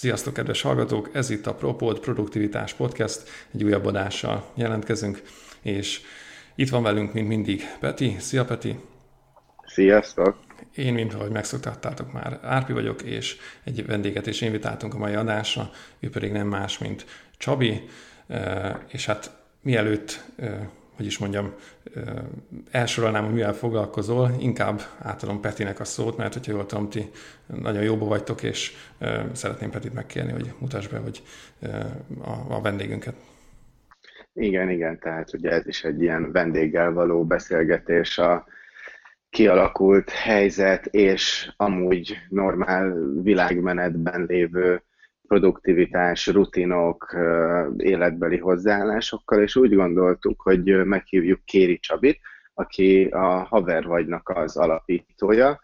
Sziasztok, kedves hallgatók! Ez itt a Propod Produktivitás Podcast. Egy újabb adással jelentkezünk, és itt van velünk, mint mindig, Peti. Szia, Peti! Sziasztok! Én, mint ahogy megszoktattátok már, Árpi vagyok, és egy vendéget is invitáltunk a mai adásra, ő pedig nem más, mint Csabi, és hát mielőtt hogy is mondjam, elsorolnám, hogy mivel foglalkozol, inkább átadom Petinek a szót, mert hogyha jól tudom, ti nagyon jóba vagytok, és szeretném Petit megkérni, hogy mutass be, hogy a, a vendégünket. Igen, igen, tehát ugye ez is egy ilyen vendéggel való beszélgetés a kialakult helyzet és amúgy normál világmenetben lévő produktivitás, rutinok, életbeli hozzáállásokkal, és úgy gondoltuk, hogy meghívjuk Kéri Csabit, aki a Haver vagynak az alapítója.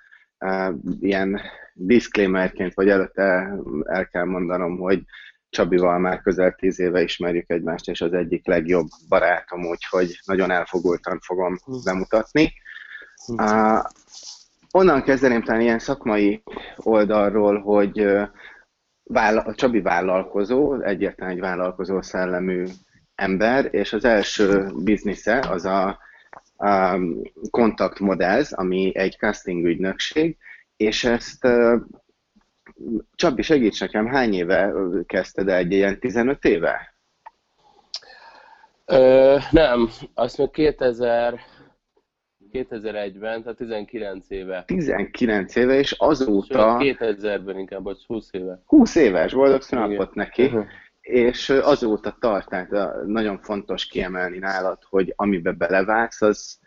Ilyen disclaimerként, vagy előtte el kell mondanom, hogy Csabival már közel tíz éve ismerjük egymást, és az egyik legjobb barátom, úgyhogy nagyon elfogultan fogom bemutatni. Onnan kezdeném talán ilyen szakmai oldalról, hogy vála, Csabi vállalkozó, egyértelműen egy vállalkozó szellemű ember, és az első biznisze az a, a Contact Models, ami egy casting ügynökség, és ezt Csabi, segíts nekem, hány éve kezdted egy ilyen 15 éve? Ö, nem, azt még 2000, 2001-ben, tehát 19 éve. 19 éve, és azóta... Sőt, 2000-ben inkább, vagy 20 éve. 20 éves, boldog színapot neki. Uh-huh. És azóta tart, tehát nagyon fontos kiemelni nálad, hogy amibe belevágsz, az,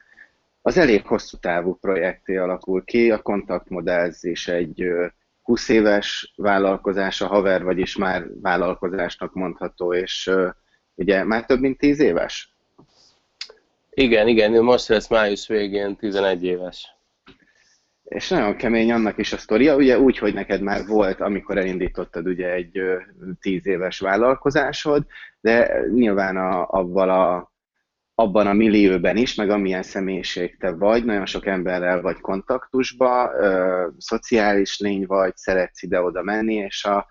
az elég hosszú távú projekté alakul ki. A kontaktmodellzés egy 20 éves vállalkozás, a haver, vagyis már vállalkozásnak mondható, és ugye már több mint 10 éves? Igen, igen, most lesz május végén 11 éves. És nagyon kemény annak is a sztoria, ugye úgy, hogy neked már volt, amikor elindítottad ugye egy 10 éves vállalkozásod, de nyilván a, abban a, abban a millióben is, meg amilyen személyiség te vagy, nagyon sok emberrel vagy kontaktusba, ö, szociális lény vagy, szeretsz ide-oda menni, és a,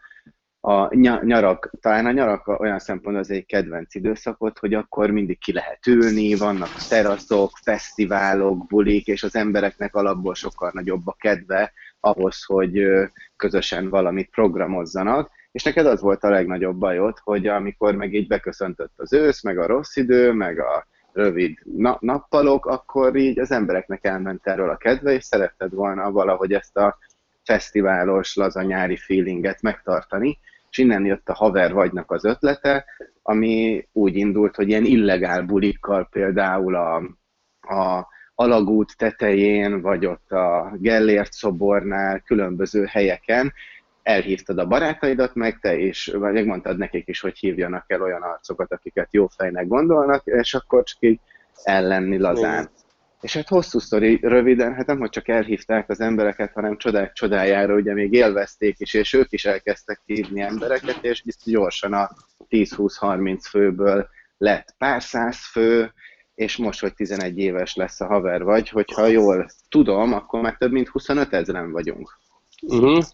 a nyarak, talán a nyarak olyan szempontból az egy kedvenc időszakot, hogy akkor mindig ki lehet ülni, vannak teraszok, fesztiválok, bulik, és az embereknek alapból sokkal nagyobb a kedve ahhoz, hogy közösen valamit programozzanak, és neked az volt a legnagyobb bajod, hogy amikor meg így beköszöntött az ősz, meg a rossz idő, meg a rövid na- nappalok, akkor így az embereknek elment erről a kedve, és szeretted volna valahogy ezt a fesztiválos, laza nyári feelinget megtartani, és innen jött a haver vagynak az ötlete, ami úgy indult, hogy ilyen illegál bulikkal például a, a alagút tetején, vagy ott a Gellért szobornál, különböző helyeken elhívtad a barátaidat, meg te is, vagy megmondtad nekik is, hogy hívjanak el olyan arcokat, akiket jó fejnek gondolnak, és akkor csak így ellenni lazán. És hát hosszú sztori, röviden, hát nem, hogy csak elhívták az embereket, hanem csodák csodájára, ugye még élvezték is, és ők is elkezdtek hívni embereket, és gyorsan a 10-20-30 főből lett pár száz fő, és most, hogy 11 éves lesz a haver vagy, hogyha jól tudom, akkor már több mint 25 ezeren vagyunk. Uh-huh.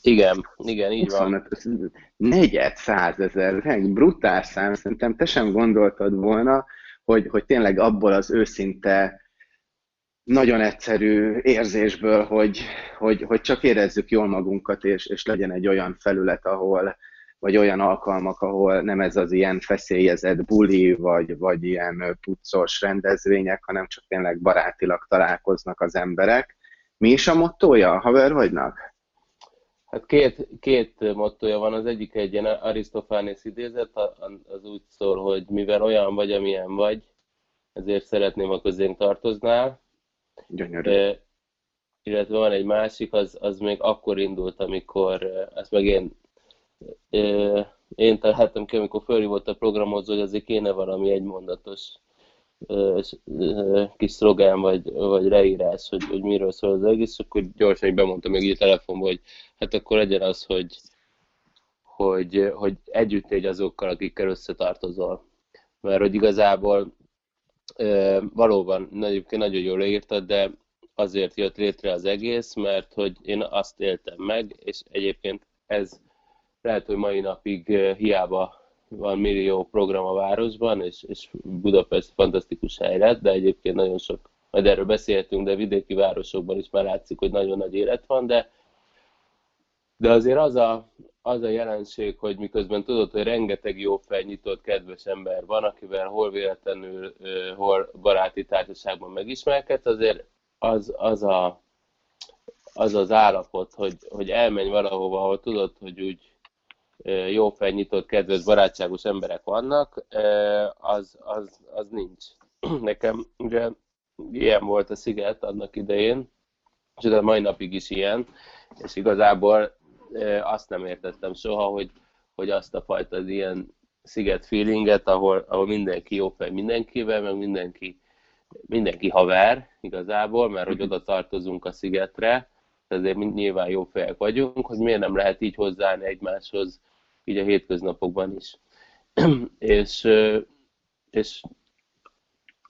Igen, igen, így 25, van. Negyed százezer, brutál szám, szerintem te sem gondoltad volna, hogy, hogy tényleg abból az őszinte, nagyon egyszerű érzésből, hogy, hogy, hogy csak érezzük jól magunkat, és, és legyen egy olyan felület, ahol, vagy olyan alkalmak, ahol nem ez az ilyen feszélyezett buli, vagy, vagy ilyen puccos rendezvények, hanem csak tényleg barátilag találkoznak az emberek. Mi is a mottoja a haver vagynak? Hát két, két mottoja van, az egyik egy ilyen Arisztofánész idézet, az úgy szól, hogy mivel olyan vagy, amilyen vagy, ezért szeretném, ha közénk tartoznál. Gyönyörű. E, illetve van egy másik, az, az még akkor indult, amikor, ezt meg én, e, én találtam ki, amikor fölhívott a programozó, hogy azért kéne valami egymondatos kis szlogán vagy, vagy leírás, hogy, hogy miről szól az egész, akkor gyorsan bemondtam még a telefonban, hogy hát akkor legyen az, hogy, hogy, hogy együtt légy azokkal, akikkel összetartozol. Mert hogy igazából valóban egyébként nagyon jól leírtad, de azért jött létre az egész, mert hogy én azt éltem meg, és egyébként ez lehet, hogy mai napig hiába van millió program a városban, és, és Budapest fantasztikus hely lett, de egyébként nagyon sok, majd erről beszéltünk, de vidéki városokban is már látszik, hogy nagyon nagy élet van, de, de azért az a, az a jelenség, hogy miközben tudod, hogy rengeteg jó nyitott, kedves ember van, akivel hol véletlenül, hol baráti társaságban megismerkedsz, azért az, az, a, az az állapot, hogy, hogy elmenj valahova, ahol tudod, hogy úgy jó nyitott, kedves, barátságos emberek vannak, az, az, az nincs. Nekem ugye ilyen volt a sziget annak idején, és a mai napig is ilyen, és igazából azt nem értettem soha, hogy, hogy azt a fajta ilyen sziget feelinget, ahol, ahol mindenki jó fej mindenkivel, meg mindenki, mindenki haver igazából, mert hogy mhm. oda tartozunk a szigetre, ezért nyilván jó fejek vagyunk, hogy miért nem lehet így hozzáállni egymáshoz így a hétköznapokban is. és, és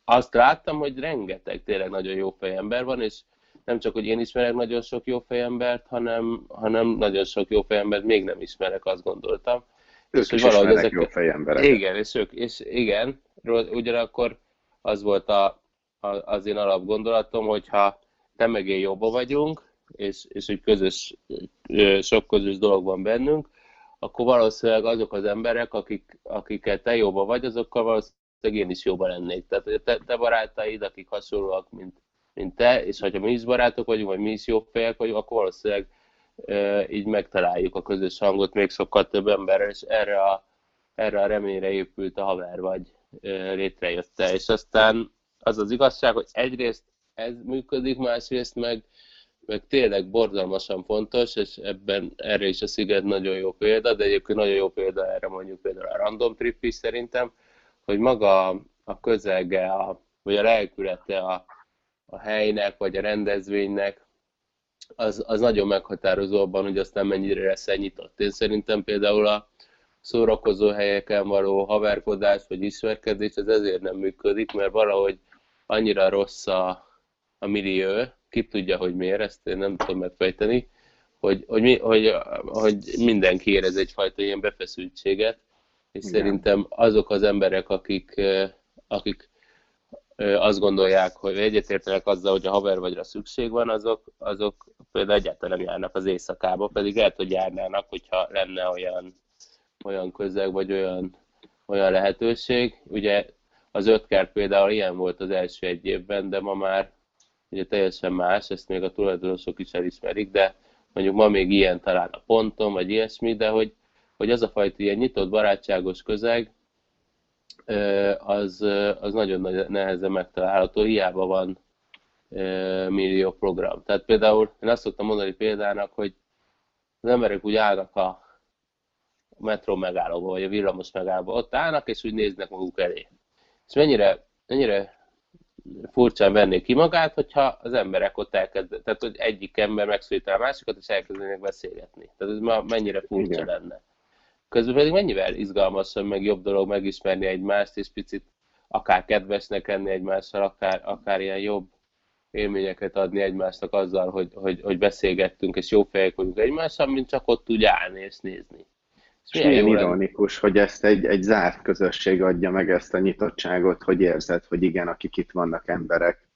azt láttam, hogy rengeteg tényleg nagyon jó ember van, és nem csak, hogy én ismerek nagyon sok jó embert, hanem, hanem nagyon sok jó embert még nem ismerek, azt gondoltam. Ők és hogy valahogy ezek... jó emberek. Igen, és ők, és igen, ugyanakkor az volt a, a, az én alapgondolatom, hogyha te meg én jobban vagyunk, és, és hogy közös, sok közös dolog van bennünk, akkor valószínűleg azok az emberek, akik, akiket te jobban vagy, azokkal valószínűleg én is jobban lennék. Tehát te, te barátaid, akik hasonlóak, mint, mint te, és ha mi is barátok vagyunk, vagy mi is jó fejek vagyunk, akkor valószínűleg e, így megtaláljuk a közös hangot még sokkal több emberrel, és erre a, erre a reményre épült a haver vagy e, létrejötte. És aztán az az igazság, hogy egyrészt ez működik, másrészt meg meg tényleg borzalmasan fontos, és ebben erre is a sziget nagyon jó példa, de egyébként nagyon jó példa erre mondjuk például a random trip is szerintem, hogy maga a közege, a, vagy a lelkülete a, a helynek, vagy a rendezvénynek, az, az nagyon meghatározó abban, hogy aztán mennyire lesz nyitott. Én szerintem például a szórakozó helyeken való haverkodás vagy ismerkedés, ez ezért nem működik, mert valahogy annyira rossz a, a millió, ki tudja, hogy miért, ezt én nem tudom megfejteni, hogy, hogy, mi, hogy, hogy mindenki érez egyfajta ilyen befeszültséget, és Igen. szerintem azok az emberek, akik, akik azt gondolják, hogy egyetértenek azzal, hogy a haver vagyra szükség van, azok, azok például egyáltalán nem járnak az éjszakába, pedig lehet, hogy járnának, hogyha lenne olyan, olyan közeg, vagy olyan, olyan lehetőség. Ugye az ötkert például ilyen volt az első egy évben, de ma már ugye teljesen más, ezt még a tulajdonosok is elismerik, de mondjuk ma még ilyen talán a ponton, vagy ilyesmi, de hogy, hogy az a fajta ilyen nyitott, barátságos közeg, az, az nagyon nehezen megtalálható, hiába van millió program. Tehát például én azt szoktam mondani példának, hogy az emberek úgy állnak a metró megállóba, vagy a villamos megállóba, ott állnak, és úgy néznek maguk elé. És mennyire, mennyire furcsán venné ki magát, hogyha az emberek ott elkezd, tehát hogy egyik ember megszólítja a másikat, és elkezdenek beszélgetni. Tehát ez ma mennyire furcsa Igen. lenne. Közben pedig mennyivel izgalmasabb, meg jobb dolog megismerni egymást, és picit akár kedvesnek lenni egymással, akár, akár ilyen jobb élményeket adni egymásnak azzal, hogy, hogy, hogy beszélgettünk, és jó fejek vagyunk egymással, mint csak ott úgy állni és nézni. És milyen ironikus, hogy ezt egy, egy zárt közösség adja meg ezt a nyitottságot, hogy érzed, hogy igen, akik itt vannak emberek,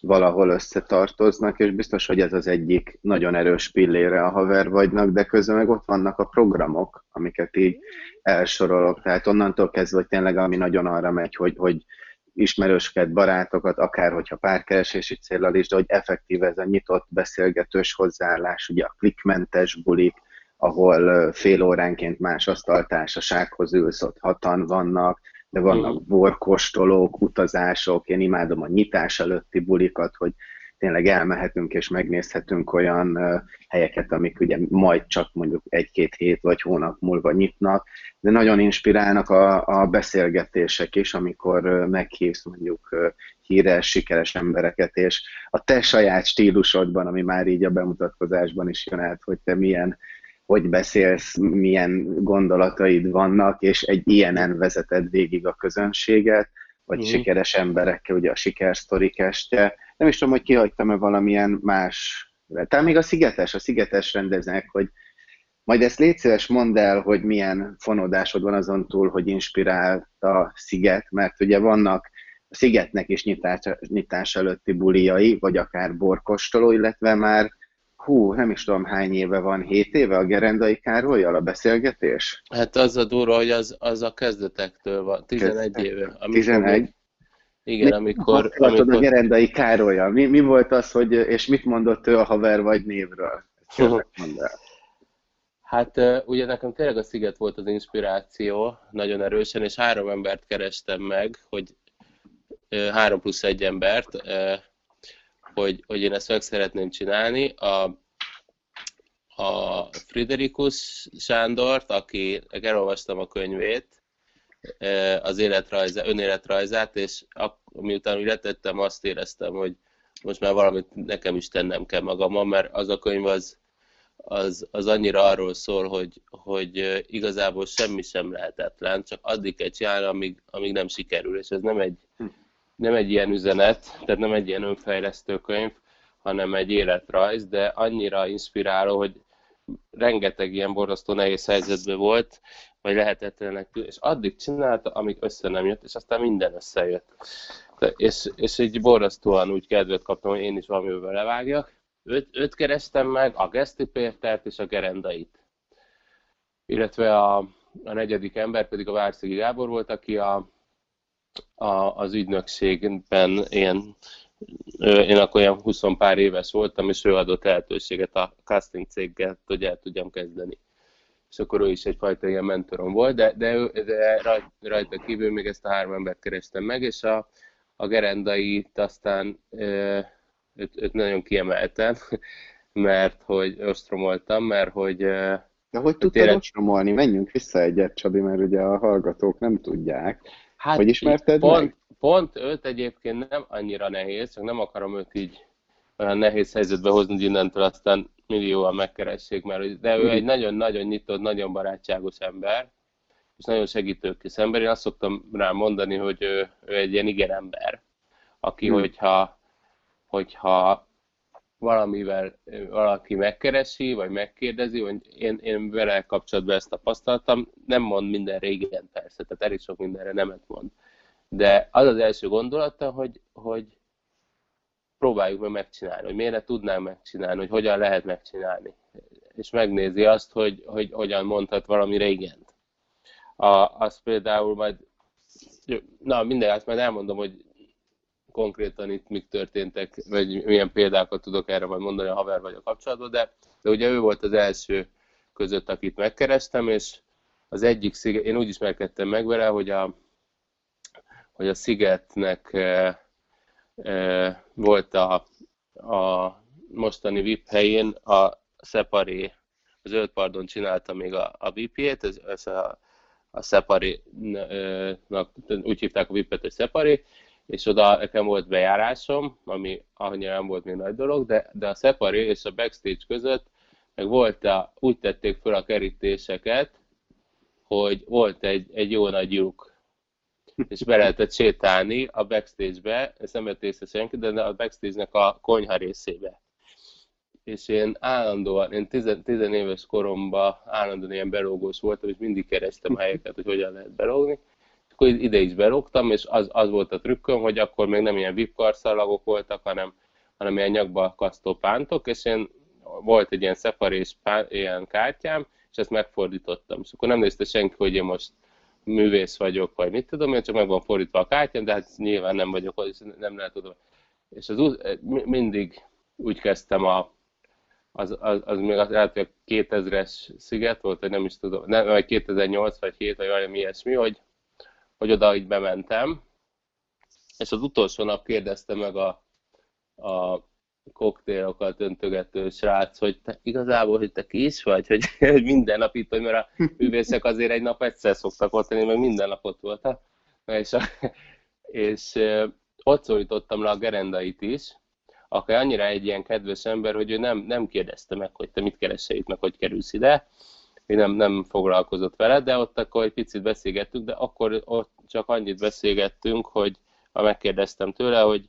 valahol összetartoznak, és biztos, hogy ez az egyik nagyon erős pillére a haver vagynak, de közben meg ott vannak a programok, amiket így elsorolok. Tehát onnantól kezdve, hogy tényleg ami nagyon arra megy, hogy, hogy ismerősket, barátokat, akár hogyha párkeresési célral is, de hogy effektív ez a nyitott, beszélgetős hozzáállás, ugye a klikmentes bulik, ahol fél óránként más asztaltársasághoz ülsz, ott hatan vannak, de vannak borkostolók, utazások, én imádom a nyitás előtti bulikat, hogy tényleg elmehetünk és megnézhetünk olyan helyeket, amik ugye majd csak mondjuk egy-két hét vagy hónap múlva nyitnak, de nagyon inspirálnak a, a beszélgetések is, amikor meghívsz mondjuk híres, sikeres embereket, és a te saját stílusodban, ami már így a bemutatkozásban is jön át, hogy te milyen hogy beszélsz, milyen gondolataid vannak, és egy ilyenen vezeted végig a közönséget, vagy mm. sikeres emberekkel, ugye a sikersztorik este. Nem is tudom, hogy kihagytam-e valamilyen más, talán még a Szigetes, a Szigetes rendeznek, hogy Majd ezt légy szíves mondd el, hogy milyen fonódásod van azon túl, hogy inspirált a sziget, mert ugye vannak a szigetnek is nyitás, nyitás előtti buliai, vagy akár borkostoló, illetve már hú, nem is tudom hány éve van, hét éve a Gerendai Károlyjal a beszélgetés? Hát az a durva, hogy az, az a kezdetektől van, 11 Kezdetek. éve. Amikor 11? igen, mi, amikor... amikor... a Gerendai Károlyjal. Mi, mi volt az, hogy, és mit mondott ő a haver vagy névről? Hát ugye nekem tényleg a sziget volt az inspiráció nagyon erősen, és három embert kerestem meg, hogy három plusz egy embert, hogy, hogy én ezt meg szeretném csinálni. A, a Friderikus Sándort, aki elolvastam a könyvét, az életrajza, önéletrajzát, és miután úgy letettem, azt éreztem, hogy most már valamit nekem is tennem kell magammal, mert az a könyv az, az, az annyira arról szól, hogy, hogy igazából semmi sem lehetetlen, csak addig kell csinálni, amíg, amíg nem sikerül, és ez nem egy, hm nem egy ilyen üzenet, tehát nem egy ilyen önfejlesztő könyv, hanem egy életrajz, de annyira inspiráló, hogy rengeteg ilyen borzasztó nehéz helyzetben volt, vagy lehetetlenek és addig csinálta, amíg össze nem jött, és aztán minden összejött. És, és így borzasztóan úgy kedvet kaptam, hogy én is valamivel levágjak. Őt, őt kerestem meg, a Geszti Pétert és a Gerendait. Illetve a, a negyedik ember pedig a Várszegi Gábor volt, aki a, a, az ügynökségben én, én akkor olyan 20 pár éves voltam, és ő adott lehetőséget a casting céggel, hogy el tudjam kezdeni. És akkor ő is egyfajta ilyen mentorom volt, de, de, ő, de rajta kívül még ezt a három embert kerestem meg, és a, a gerendait aztán őt, őt nagyon kiemeltem, mert hogy ostromoltam, mert hogy de hogy tudtad tényleg... ostromolni? Menjünk vissza egyet, Csabi, mert ugye a hallgatók nem tudják. Hát hogy ismerted pont, meg? Pont őt egyébként nem annyira nehéz, csak nem akarom őt így olyan nehéz helyzetbe hozni, hogy innentől aztán millióan megkeressék, mert de ő egy nagyon-nagyon nyitott, nagyon barátságos ember, és nagyon segítőkész ember. Én azt szoktam rá mondani, hogy ő, ő egy ilyen igen ember, aki, hmm. hogyha, hogyha valamivel valaki megkeresi, vagy megkérdezi, vagy én, én vele kapcsolatban ezt tapasztaltam, nem mond minden régen persze, tehát elég sok mindenre nemet mond. De az az első gondolata, hogy, hogy próbáljuk meg megcsinálni, hogy miért ne tudnánk megcsinálni, hogy hogyan lehet megcsinálni. És megnézi azt, hogy, hogy hogyan mondhat valami régent. A, az például majd, na minden, azt majd elmondom, hogy konkrétan itt mik történtek, vagy milyen példákat tudok erre majd mondani a haver vagy a kapcsolatban, de, de ugye ő volt az első között, akit megkerestem, és az egyik sziget, én úgy ismerkedtem meg vele, hogy a, hogy a szigetnek e, e, volt a, a mostani VIP helyén a Separé, az zöld pardon csinálta még a, a VIP-jét, ez, ez a, a Separé-nak, úgy hívták a VIP-et, hogy Separé, és oda nekem volt bejárásom, ami annyira nem volt még nagy dolog, de, de a Separé és a backstage között meg volt a, úgy tették fel a kerítéseket, hogy volt egy, egy jó nagy lyuk, és be lehetett sétálni a backstage-be, ezt nem vett észre senki, de a backstage-nek a konyha részébe. És én állandóan, én tizen, tizenéves koromban állandóan ilyen belógós voltam, és mindig kerestem helyeket, hogy hogyan lehet belógni, akkor ide is belógtam, és az, az volt a trükköm, hogy akkor még nem ilyen VIP karszalagok voltak, hanem, hanem ilyen nyakba kasztó pántok, és én volt egy ilyen szeparés ilyen kártyám, és ezt megfordítottam. És akkor nem nézte senki, hogy én most művész vagyok, vagy mit tudom, én csak meg van fordítva a kártyám, de hát nyilván nem vagyok, és nem lehet tudom. És az mindig úgy kezdtem a, az, az, az még az, lehet, hogy 2000-es sziget volt, vagy nem is tudom, nem, vagy 2008 vagy 7 vagy valami ilyesmi, hogy, hogy oda így bementem, és az utolsó nap kérdezte meg a, a koktélokat öntögető srác, hogy te igazából, hogy te ki is vagy, hogy, hogy minden nap itt vagy, mert a művészek azért egy nap egyszer szoktak ott lenni, meg minden nap ott voltak. És, a, és ott szólítottam le a gerendait is, aki annyira egy ilyen kedves ember, hogy ő nem, nem kérdezte meg, hogy te mit keresel itt, meg hogy kerülsz ide, még nem, nem foglalkozott vele, de ott akkor egy picit beszélgettünk, de akkor ott csak annyit beszélgettünk, hogy ha megkérdeztem tőle, hogy,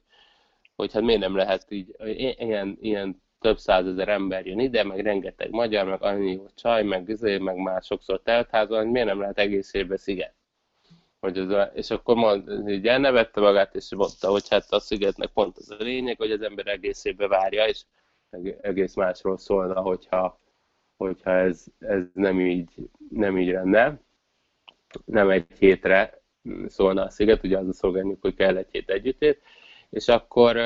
hogy hát miért nem lehet így ilyen, ilyen több százezer ember jön ide, meg rengeteg magyar, meg annyi csaj, meg, izé, meg már sokszor teltházban, hogy miért nem lehet egész évben sziget? Hogy az, és akkor mond, így elnevette magát, és mondta, hogy hát a szigetnek pont az a lényeg, hogy az ember egész évben várja, és egész másról szólna, hogyha, hogyha ez, ez nem, így, nem így lenne. Nem egy hétre szólna a sziget, ugye az a szolgáljuk, hogy kell egy hét együttét, és akkor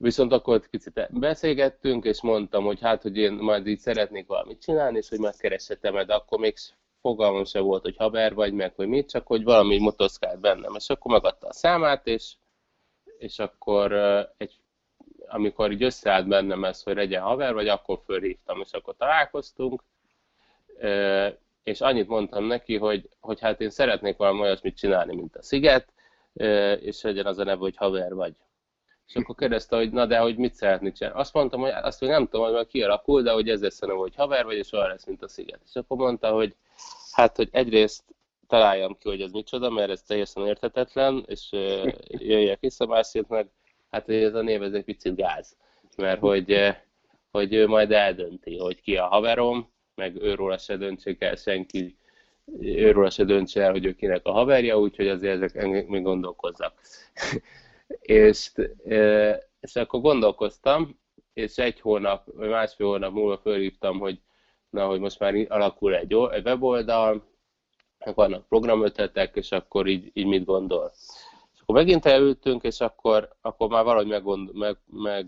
Viszont akkor kicsit beszélgettünk, és mondtam, hogy hát, hogy én majd így szeretnék valamit csinálni, és hogy megkereshetem de akkor még fogalmam se volt, hogy haver vagy, meg hogy mit, csak hogy valami motoszkált bennem. És akkor megadta a számát, és, és akkor egy, amikor így összeállt bennem ez, hogy legyen haver, vagy akkor fölhívtam, és akkor találkoztunk, és annyit mondtam neki, hogy, hogy hát én szeretnék valami olyasmit csinálni, mint a Sziget, és legyen az a neve, hogy haver vagy. És akkor kérdezte, hogy na de hogy mit szeretnék csinálni. Azt mondtam, hogy azt még nem tudom, hogy kialakul, de hogy ez lesz a neve, hogy haver vagy, és olyan lesz, mint a Sziget. És akkor mondta, hogy hát, hogy egyrészt találjam ki, hogy ez micsoda, mert ez teljesen érthetetlen, és jöjjek vissza, másrészt meg, hát ez a név, ez egy picit gáz. Mert hogy, hogy ő majd eldönti, hogy ki a haverom, meg őróla se döntsék el senki, őróla se döntse el, hogy ő kinek a haverja, úgyhogy azért ezek még gondolkozzak. és, és akkor gondolkoztam, és egy hónap, vagy másfél hónap múlva fölhívtam, hogy na, hogy most már alakul egy, egy weboldal, vannak programötletek, és akkor így, így mit gondol. Akkor megint elültünk, és akkor, akkor már valahogy meggond, meg, meg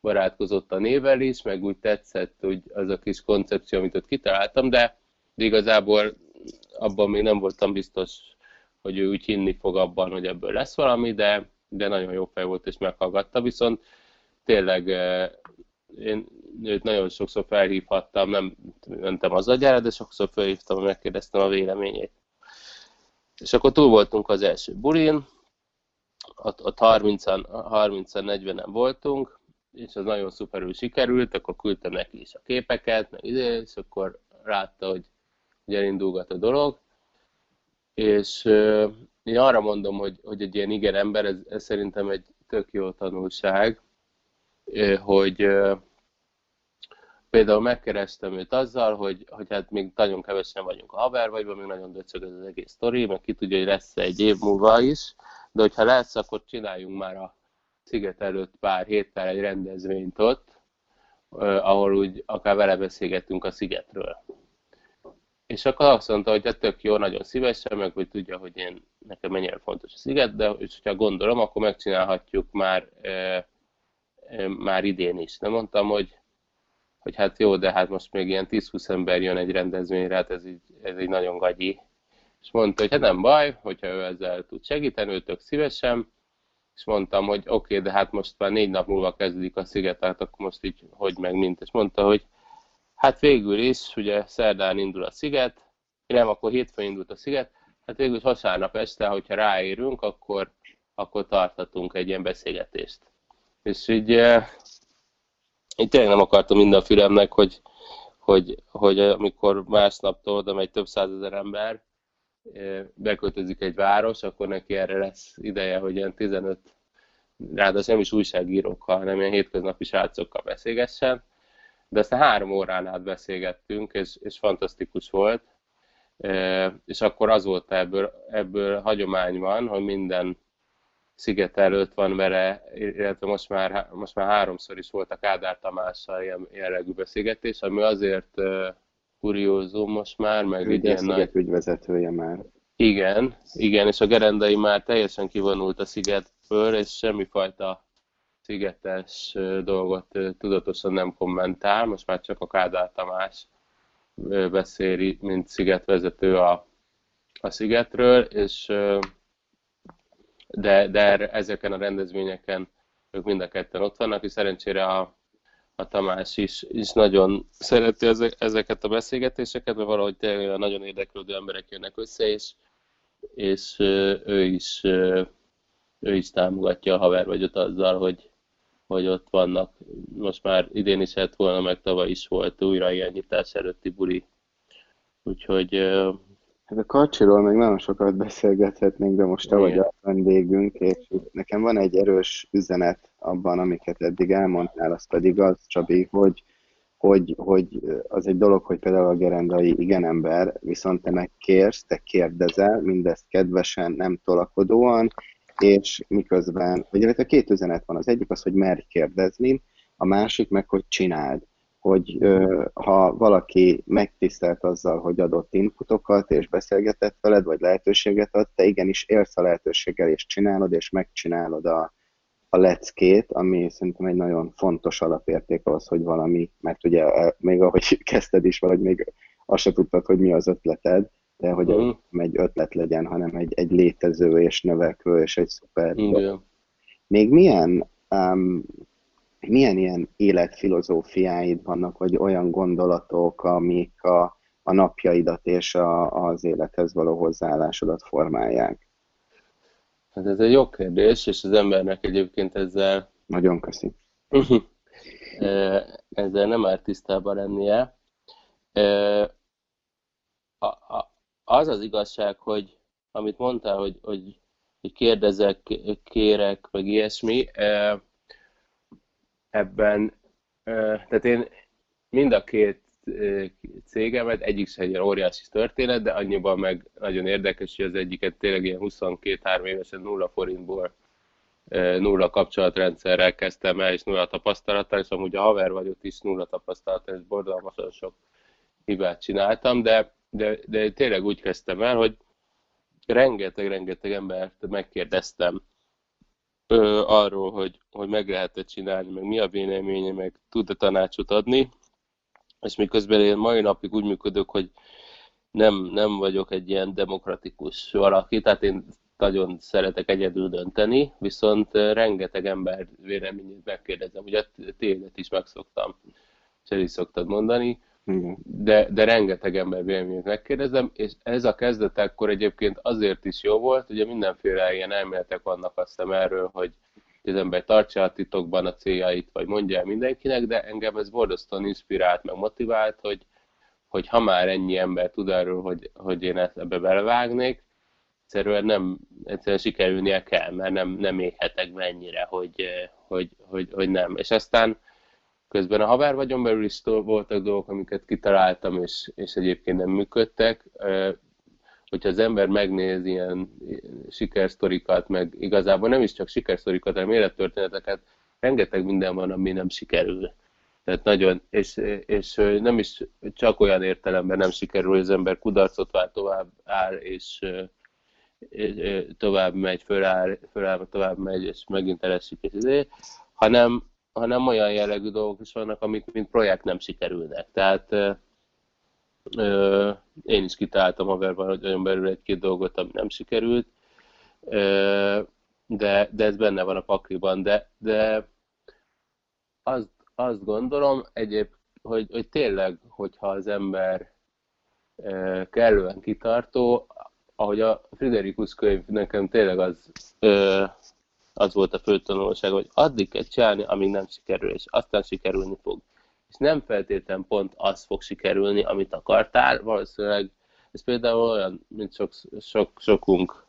barátkozott a nével is, meg úgy tetszett úgy az a kis koncepció, amit ott kitaláltam, de, igazából abban még nem voltam biztos, hogy ő úgy hinni fog abban, hogy ebből lesz valami, de, de nagyon jó fej volt és meghallgatta, viszont tényleg én őt nagyon sokszor felhívhattam, nem mentem az agyára, de sokszor felhívtam, megkérdeztem a véleményét. És akkor túl voltunk az első bulin, ott, ott 30-an, 30-40-en voltunk, és az nagyon szuperül sikerült, akkor küldtem neki is a képeket, meg ide, és akkor látta, hogy, hogy elindulgat a dolog. És euh, én arra mondom, hogy, hogy egy ilyen igen ember, ez, ez szerintem egy tök jó tanulság, hogy például megkerestem őt azzal, hogy, hogy hát még nagyon kevesen vagyunk a haver vagy még nagyon döcög ez az egész sztori, meg ki tudja, hogy lesz egy év múlva is, de hogyha lesz, akkor csináljunk már a sziget előtt pár héttel egy rendezvényt ott, ahol úgy akár vele beszélgettünk a szigetről. És akkor azt mondta, hogy hát tök jó, nagyon szívesen, meg hogy tudja, hogy én, nekem mennyire fontos a sziget, de és hogyha gondolom, akkor megcsinálhatjuk már, e, e, már idén is. De mondtam, hogy, hogy hát jó, de hát most még ilyen 10-20 ember jön egy rendezvényre, hát ez így, ez így nagyon gagyi. És mondta, hogy hát nem baj, hogyha ő ezzel tud segíteni, ő tök szívesen, és mondtam, hogy oké, okay, de hát most már négy nap múlva kezdődik a sziget, tehát akkor most így hogy meg mint, és mondta, hogy hát végül is, ugye szerdán indul a sziget, nem, akkor hétfőn indult a sziget, hát végül is vasárnap este, hogyha ráérünk, akkor, akkor tarthatunk egy ilyen beszélgetést. És így, eh, így tényleg nem akartam minden a füremnek, hogy, hogy, hogy amikor másnaptól oda megy több százezer ember, beköltözik egy város, akkor neki erre lesz ideje, hogy ilyen 15, ráadásul nem is újságírókkal, hanem ilyen hétköznapi srácokkal beszélgessen. De aztán három órán át beszélgettünk, és, és fantasztikus volt. És akkor az volt ebből, ebből hagyomány van, hogy minden sziget előtt van vele, illetve most már, most már háromszor is volt a Kádár Tamással ilyen jellegű beszélgetés, ami azért kuriózum most már, meg egy ilyen nagy... ügyvezetője már. Igen, igen, és a gerendai már teljesen kivonult a szigetből, és semmifajta szigetes dolgot tudatosan nem kommentál, most már csak a Kádár Tamás beszéli, mint szigetvezető a, a szigetről, és de, de ezeken a rendezvényeken ők mind a ketten ott vannak, és szerencsére a a Tamás is, is nagyon szereti ezeket a beszélgetéseket, mert valahogy tényleg nagyon érdeklődő emberek jönnek össze, és, és ő is, ő is támogatja a haver vagyot azzal, hogy, hogy ott vannak. Most már idén is lett volna, meg tavaly is volt újra ilyen nyitás előtti buli. Úgyhogy Hát a Karcsiról még nagyon sokat beszélgethetnénk, de most te Igen. vagy a vendégünk, és nekem van egy erős üzenet abban, amiket eddig elmondtál, az pedig az, Csabi, hogy, hogy, hogy az egy dolog, hogy például a gerendai igen ember, viszont te megkérsz, te kérdezel, mindezt kedvesen, nem tolakodóan, és miközben, vagy illetve két üzenet van, az egyik az, hogy merj kérdezni, a másik meg, hogy csináld hogy ha valaki megtisztelt azzal, hogy adott inputokat, és beszélgetett veled, vagy lehetőséget ad, te igenis élsz a lehetőséggel, és csinálod, és megcsinálod a, a leckét, ami szerintem egy nagyon fontos alapérték az, hogy valami, mert ugye még ahogy kezdted is, vagy még azt se tudtad, hogy mi az ötleted, de hogy nem egy ötlet legyen, hanem egy, egy létező és növekvő, és egy szuper. Igen. Még milyen um, milyen ilyen életfilozófiáid vannak, vagy olyan gondolatok, amik a, a napjaidat és a, az élethez való hozzáállásodat formálják? Hát ez egy jó kérdés, és az embernek egyébként ezzel... Nagyon köszi. ezzel nem árt tisztában lennie. Az az igazság, hogy amit mondtál, hogy, hogy, hogy kérdezek, kérek, meg ilyesmi, ebben, tehát én mind a két cégemet, egyik se egy óriási történet, de annyiban meg nagyon érdekes, hogy az egyiket tényleg ilyen 22-3 évesen nulla forintból nulla kapcsolatrendszerrel kezdtem el, és nulla tapasztalattal, és amúgy a haver vagyok is nulla tapasztalattal, és borzalmasan sok hibát csináltam, de, de, de tényleg úgy kezdtem el, hogy rengeteg-rengeteg embert megkérdeztem ö, arról, hogy, hogy meg lehet-e csinálni, meg mi a véleménye, meg tud-e tanácsot adni, és miközben én mai napig úgy működök, hogy nem, nem vagyok egy ilyen demokratikus valaki, tehát én nagyon szeretek egyedül dönteni, viszont rengeteg ember véleményét megkérdezem, ugye tényleg is megszoktam, és is szoktad mondani, de, de rengeteg ember véleményét megkérdezem, és ez a kezdetekkor egyébként azért is jó volt, ugye mindenféle ilyen elméletek vannak azt hiszem erről, hogy az ember tartsa a titokban a céljait, vagy mondja el mindenkinek, de engem ez borzasztóan inspirált, meg motivált, hogy, hogy ha már ennyi ember tud arról, hogy, hogy én ezt ebbe belevágnék, egyszerűen nem, egyszerűen sikerülnie kell, mert nem, nem éghetek mennyire, hogy, hogy, hogy, hogy nem. És aztán Közben a haver vagyon belül is voltak dolgok, amiket kitaláltam, és, és egyébként nem működtek. Hogyha az ember megnéz ilyen sikersztorikat, meg igazából nem is csak sikersztorikat, hanem élettörténeteket, rengeteg minden van, ami nem sikerül. Tehát nagyon, és, és nem is csak olyan értelemben nem sikerül, hogy az ember kudarcot vár, tovább áll, és, és tovább megy, föláll, föláll, tovább megy, és megint elesik, és ezért, hanem, hanem olyan jellegű dolgok is vannak, amik mint projekt nem sikerülnek. Tehát ö, én is a verban, hogy olyan belül egy-két dolgot, ami nem sikerült, ö, de, de ez benne van a pakliban, de, de azt, azt gondolom egyéb, hogy, hogy tényleg, hogyha az ember ö, kellően kitartó, ahogy a Friderikus könyv nekem tényleg az ö, az volt a fő tanulság, hogy addig kell csinálni, amíg nem sikerül, és aztán sikerülni fog. És nem feltétlenül pont az fog sikerülni, amit akartál, valószínűleg ez például olyan, mint sok, sok, sokunk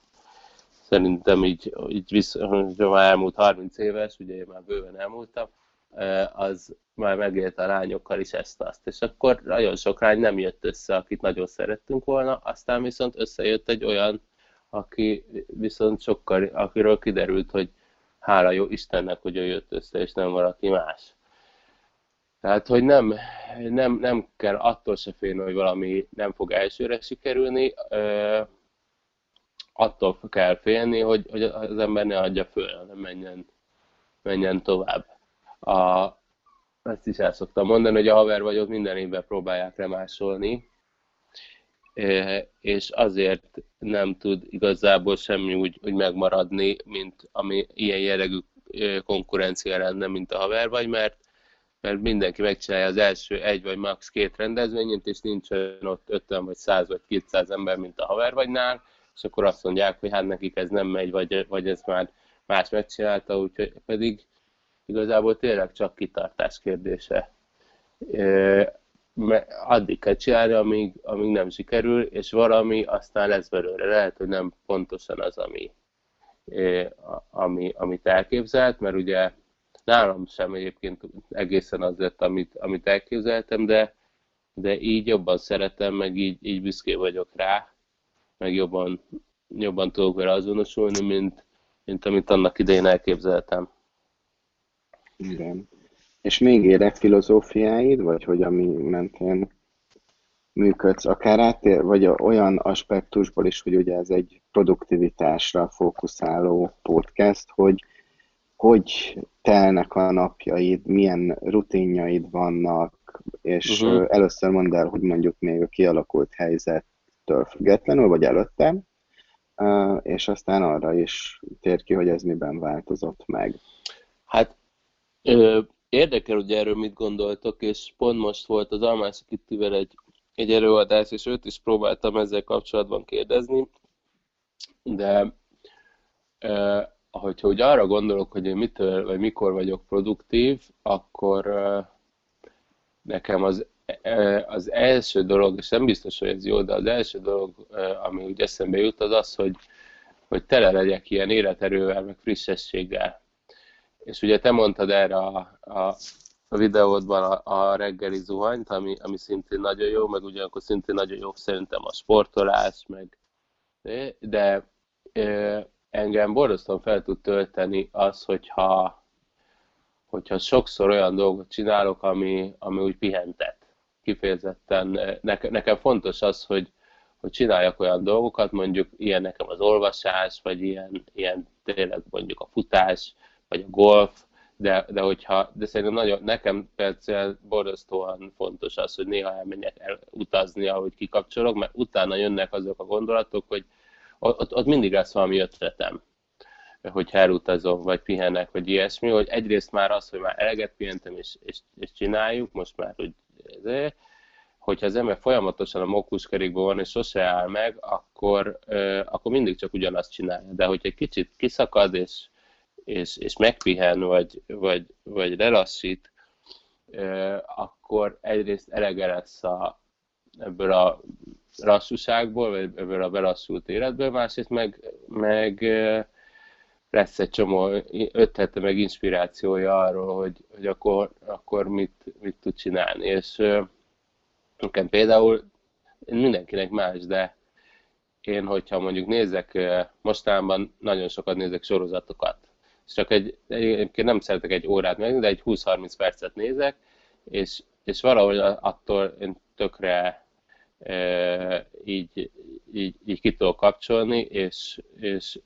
szerintem így, így vissza, már elmúlt 30 éves, ugye én már bőven elmúltam, az már megélt a lányokkal is ezt-azt. És akkor nagyon sok lány nem jött össze, akit nagyon szerettünk volna, aztán viszont összejött egy olyan, aki viszont sokkal, akiről kiderült, hogy hála jó Istennek, hogy ő jött össze, és nem valaki más. Tehát, hogy nem, nem, nem kell attól se félni, hogy valami nem fog elsőre sikerülni, attól kell félni, hogy, hogy az ember ne adja föl, hanem menjen, menjen tovább. A, ezt is el szoktam mondani, hogy a haver vagyok minden évben próbálják lemásolni, és azért nem tud igazából semmi úgy, úgy megmaradni, mint ami ilyen jellegű konkurencia lenne, mint a haver vagy, mert, mert mindenki megcsinálja az első egy vagy max. két rendezvényét, és nincsen ott 50 vagy 100 vagy 200 ember, mint a haver vagynál, és akkor azt mondják, hogy hát nekik ez nem megy, vagy, vagy ez már más megcsinálta, úgyhogy pedig igazából tényleg csak kitartás kérdése addig kell csinálni, amíg, amíg nem sikerül, és valami aztán lesz belőle. Lehet, hogy nem pontosan az, ami, ami, amit elképzelt, mert ugye nálam sem egyébként egészen az lett, amit, amit elképzeltem, de, de így jobban szeretem, meg így, így büszké vagyok rá, meg jobban, jobban tudok vele azonosulni, mint, mint amit annak idején elképzeltem. Igen. És még életfilozófiáid, vagy hogy ami mentén működsz, akár áttér, vagy olyan aspektusból is, hogy ugye ez egy produktivitásra fókuszáló podcast, hogy hogy telnek a napjaid, milyen rutinjaid vannak, és uh-huh. először mondd el, hogy mondjuk még a kialakult helyzettől függetlenül, vagy előtte, és aztán arra is tér ki, hogy ez miben változott meg. Hát ö, érdekel, hogy erről mit gondoltok, és pont most volt az Almási Kittivel egy, egy előadás, és őt is próbáltam ezzel kapcsolatban kérdezni, de ö, hogyha úgy arra gondolok, hogy én mitől, vagy mikor vagyok produktív, akkor ö, nekem az az első dolog, és nem biztos, hogy ez jó, de az első dolog, ami úgy eszembe jut, az az, hogy, hogy tele legyek ilyen életerővel, meg frissességgel. És ugye te mondtad erre a, a, a videódban a, a reggeli zuhanyt, ami, ami szintén nagyon jó, meg ugyanakkor szintén nagyon jó szerintem a sportolás, meg de de engem borzasztóan fel tud tölteni az, hogyha, hogyha sokszor olyan dolgot csinálok, ami, ami úgy pihentet. Kifejezetten, eh, nekem fontos az, hogy, hogy csináljak olyan dolgokat, mondjuk ilyen nekem az olvasás, vagy ilyen, ilyen tényleg mondjuk a futás, vagy a golf, de, de hogyha, de szerintem nagyon, nekem persze borzasztóan fontos az, hogy néha elmenjek el utazni, ahogy kikapcsolok, mert utána jönnek azok a gondolatok, hogy ott, ott mindig lesz valami ötletem, hogyha elutazom, vagy pihenek, vagy ilyesmi, hogy egyrészt már az, hogy már eleget pihentem, és, és, és csináljuk, most már, hogy ezért, hogyha az ember folyamatosan a mókuskerékben van, és sose áll meg, akkor, akkor mindig csak ugyanazt csinálja. De hogyha egy kicsit kiszakad, és, és, és megpihen, vagy, vagy, vagy lelassít, akkor egyrészt elege lesz a, ebből a lassúságból, vagy ebből a belassult életből, másrészt meg, meg lesz egy csomó ötlete, meg inspirációja arról, hogy, hogy akkor, akkor mit, mit tud csinálni. És Nekem például mindenkinek más, de én, hogyha mondjuk nézek, mostanában nagyon sokat nézek sorozatokat, és csak egy, egyébként nem szeretek egy órát meg, de egy 20-30 percet nézek, és, és valahogy attól én tökre e, így, így, így ki tudok kapcsolni, és, és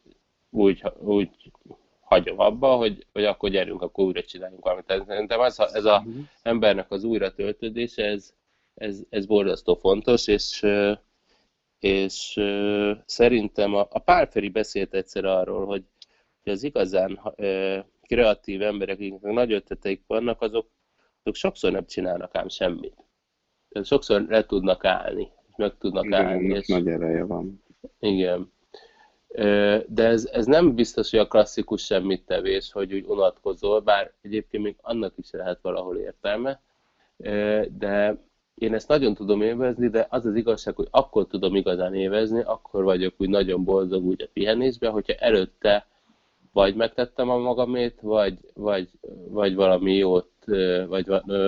úgy, úgy hagyom abba, hogy, hogy akkor gyerünk, akkor újra csináljunk valamit. Szerintem ez, ez a uh-huh. embernek az újra töltődése, ez, ez, ez borzasztó fontos, és, és szerintem a, a Pálferi beszélt egyszer arról, hogy, hogy az igazán kreatív emberek, akiknek nagy ötleteik vannak, azok, azok sokszor nem csinálnak ám semmit. Sokszor le tudnak állni, és meg tudnak igen, állni. És, nagy ereje van. Igen. De ez, ez nem biztos, hogy a klasszikus semmit tevés, hogy úgy unatkozol, bár egyébként még annak is lehet valahol értelme, de én ezt nagyon tudom élvezni, de az az igazság, hogy akkor tudom igazán élvezni, akkor vagyok úgy nagyon boldog úgy a pihenésben, hogyha előtte vagy megtettem a magamét, vagy, vagy, vagy valami jót, vagy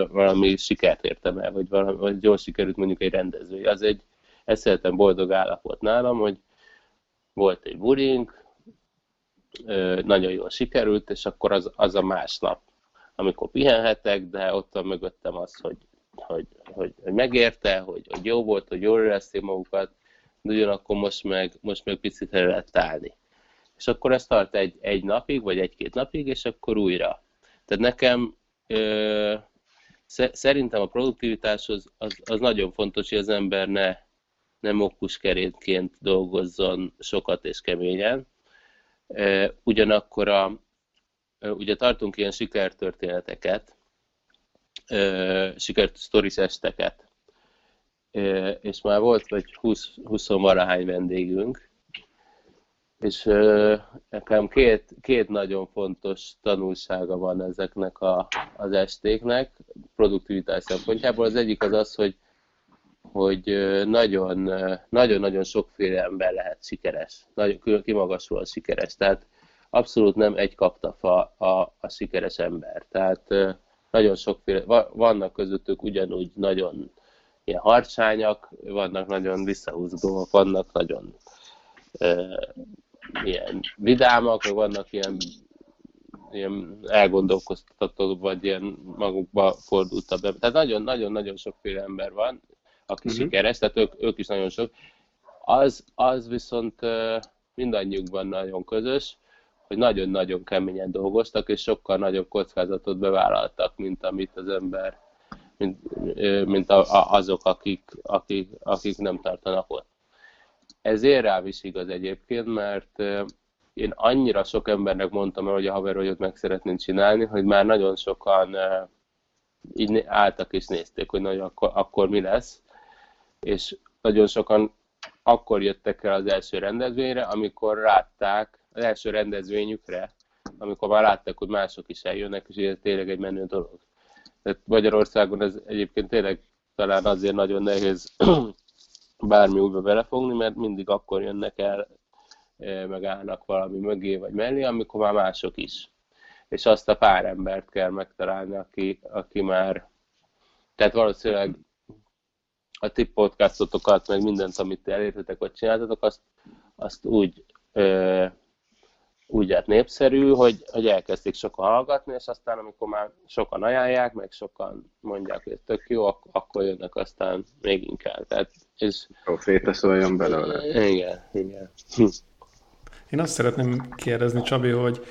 valami sikert értem el, vagy, valami, vagy jól sikerült mondjuk egy rendező. Az egy eszelten boldog állapot nálam, hogy volt egy burink, nagyon jól sikerült, és akkor az, az a másnap, amikor pihenhetek, de ott van mögöttem az, hogy hogy, hogy, hogy megérte, hogy, hogy jó volt, hogy jól érezték magukat, de ugyanakkor most meg, most meg picit el lehet állni. És akkor ez tart egy, egy napig, vagy egy-két napig, és akkor újra. Tehát nekem ö, szerintem a produktivitás az, az, nagyon fontos, hogy az ember ne, ne mokuskerétként dolgozzon sokat és keményen. Ugyanakkor a, ugye tartunk ilyen sikertörténeteket, sikert sztoris esteket. És már volt vagy 20, 20 valahány vendégünk, és nekem két, két nagyon fontos tanulsága van ezeknek a, az estéknek, produktivitás szempontjából. Az egyik az az, hogy hogy nagyon, nagyon-nagyon sokféle ember lehet sikeres, nagyon kimagaslóan sikeres. Tehát abszolút nem egy kaptafa a, a sikeres ember. Tehát nagyon sokféle, vannak közöttük ugyanúgy nagyon ilyen harcsányak, vannak nagyon visszahúzóak, vannak nagyon ilyen vidámak, vannak ilyen, ilyen elgondolkoztató, vagy ilyen magukba fordultabb. Tehát nagyon-nagyon-nagyon sokféle ember van, aki uh-huh. sikeres, tehát ők, ők is nagyon sok. Az, az viszont mindannyiukban nagyon közös, hogy nagyon-nagyon keményen dolgoztak, és sokkal nagyobb kockázatot bevállaltak, mint amit az ember, mint, mint a, a, azok, akik, akik, akik nem tartanak ott. Ezért rám is igaz egyébként, mert én annyira sok embernek mondtam el, hogy a haverhogyot meg szeretném csinálni, hogy már nagyon sokan így álltak és nézték, hogy nagyon akkor, akkor mi lesz, és nagyon sokan akkor jöttek el az első rendezvényre, amikor látták, az első rendezvényükre, amikor már látták, hogy mások is eljönnek, és ez tényleg egy menő dolog. Tehát Magyarországon ez egyébként tényleg talán azért nagyon nehéz bármi újba belefogni, mert mindig akkor jönnek el, e, megállnak valami mögé vagy mellé, amikor már mások is. És azt a pár embert kell megtalálni, aki, aki már, tehát valószínűleg a ti podcastotokat, meg mindent, amit elértetek, vagy csináltatok, azt, azt úgy, úgy lett népszerű, hogy, hogy elkezdték sokan hallgatni, és aztán amikor már sokan ajánlják, meg sokan mondják, hogy ez tök jó, ak- akkor jönnek aztán még inkább. Tehát ez... Proféta szóljon belőle. Igen, igen. Én azt szeretném kérdezni, Csabi, hogy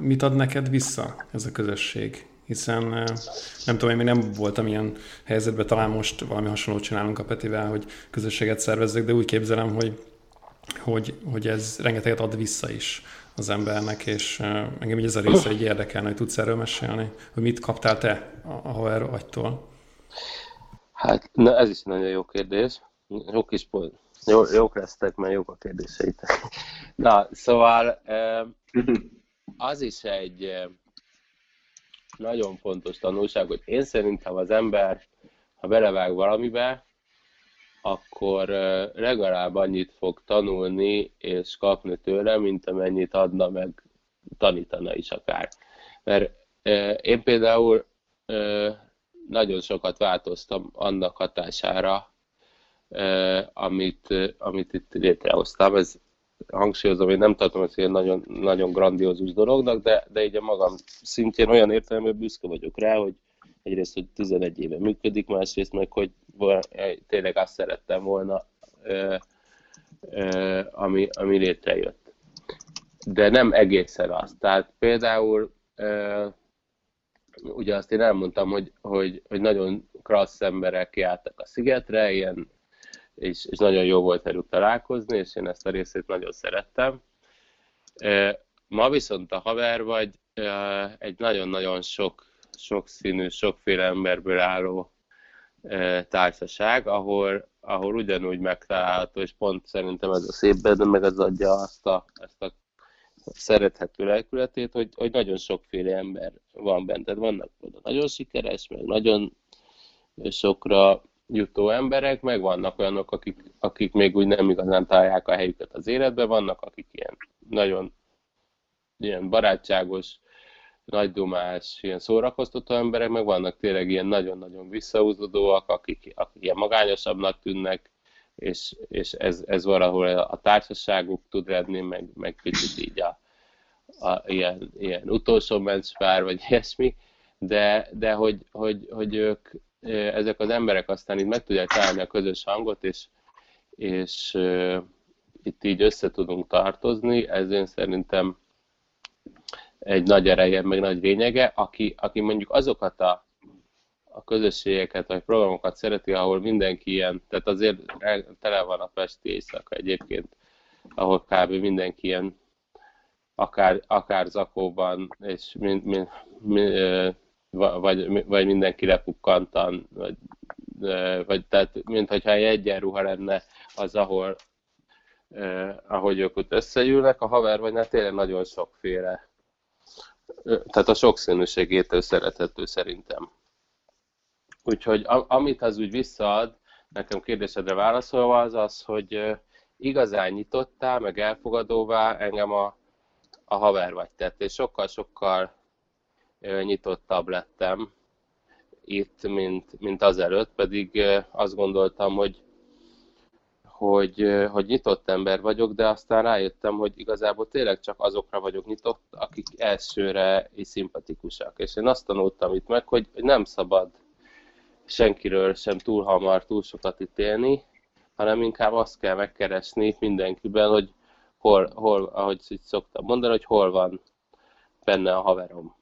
mit ad neked vissza ez a közösség? hiszen nem tudom, én még nem voltam ilyen helyzetben, talán most valami hasonlót csinálunk a Petivel, hogy közösséget szervezzük, de úgy képzelem, hogy, hogy, hogy ez rengeteget ad vissza is az embernek, és engem így ez a része egy érdekelne, hogy tudsz erről mesélni, hogy mit kaptál te a, a haver agytól? Hát, na, ez is nagyon jó kérdés. Jó kis pont. Jó, jók lesztek, mert jók a kérdéseitek. Na, szóval az is egy nagyon fontos tanulság, hogy én szerintem az ember, ha belevág valamibe, akkor legalább annyit fog tanulni és kapni tőle, mint amennyit adna, meg tanítana is akár. Mert én például nagyon sokat változtam annak hatására, amit, amit itt létrehoztam. Ez hangsúlyozom, én nem tartom ezt egy nagyon, nagyon grandiózus dolognak, de, de így a magam szintjén olyan értelemben büszke vagyok rá, hogy egyrészt, hogy 11 éve működik, másrészt meg, hogy tényleg azt szerettem volna, ö, ö, ami, ami létrejött. De nem egészen az. Tehát például ugye azt én elmondtam, hogy, hogy, hogy nagyon klassz emberek jártak a szigetre, ilyen és, és nagyon jó volt velük találkozni, és én ezt a részét nagyon szerettem. Ma viszont a haver vagy egy nagyon-nagyon sok, sokszínű, sokféle emberből álló társaság, ahol, ahol ugyanúgy megtalálható, és pont szerintem ez a szép benne, meg ez adja azt a, ezt a szerethető lelkületét, hogy, hogy nagyon sokféle ember van bent. Tehát vannak nagyon sikeres, meg nagyon sokra jutó emberek, meg vannak olyanok, akik, akik még úgy nem igazán találják a helyüket az életben, vannak, akik ilyen nagyon ilyen barátságos, nagydumás, ilyen szórakoztató emberek, meg vannak tényleg ilyen nagyon-nagyon visszahúzódóak, akik, akik ilyen magányosabbnak tűnnek, és, és ez, ez valahol a társaságuk tud redni, meg, meg kicsit így a, a ilyen, ilyen utolsó mencspár, vagy ilyesmi, de, de hogy, hogy, hogy ők, ezek az emberek aztán így meg tudják találni a közös hangot, és, és itt így össze tudunk tartozni, ez én szerintem egy nagy ereje, meg nagy lényege, aki, aki mondjuk azokat a, a közösségeket, vagy programokat szereti, ahol mindenki ilyen, tehát azért tele van a Pesti éjszaka egyébként, ahol kb. mindenki ilyen akár, akár zakóban, és mind, mind, mind, vagy, vagy mindenki lepukkantan, vagy, vagy tehát, mintha egy egyenruha lenne az, ahol eh, ahogy ők ott összegyűlnek, a haver vagy hát tényleg nagyon sokféle. Tehát a sokszínűségétől szerethető szerintem. Úgyhogy amit az úgy visszaad, nekem kérdésedre válaszolva az az, hogy igazán nyitottá, meg elfogadóvá engem a, a haver vagy tett, és sokkal-sokkal nyitottabb lettem itt, mint, mint azelőtt, pedig azt gondoltam, hogy, hogy, hogy nyitott ember vagyok, de aztán rájöttem, hogy igazából tényleg csak azokra vagyok nyitott, akik elsőre is szimpatikusak. És én azt tanultam itt meg, hogy nem szabad senkiről sem túl hamar, túl sokat ítélni, hanem inkább azt kell megkeresni mindenkiben, hogy hol, hol ahogy szoktam mondani, hogy hol van benne a haverom.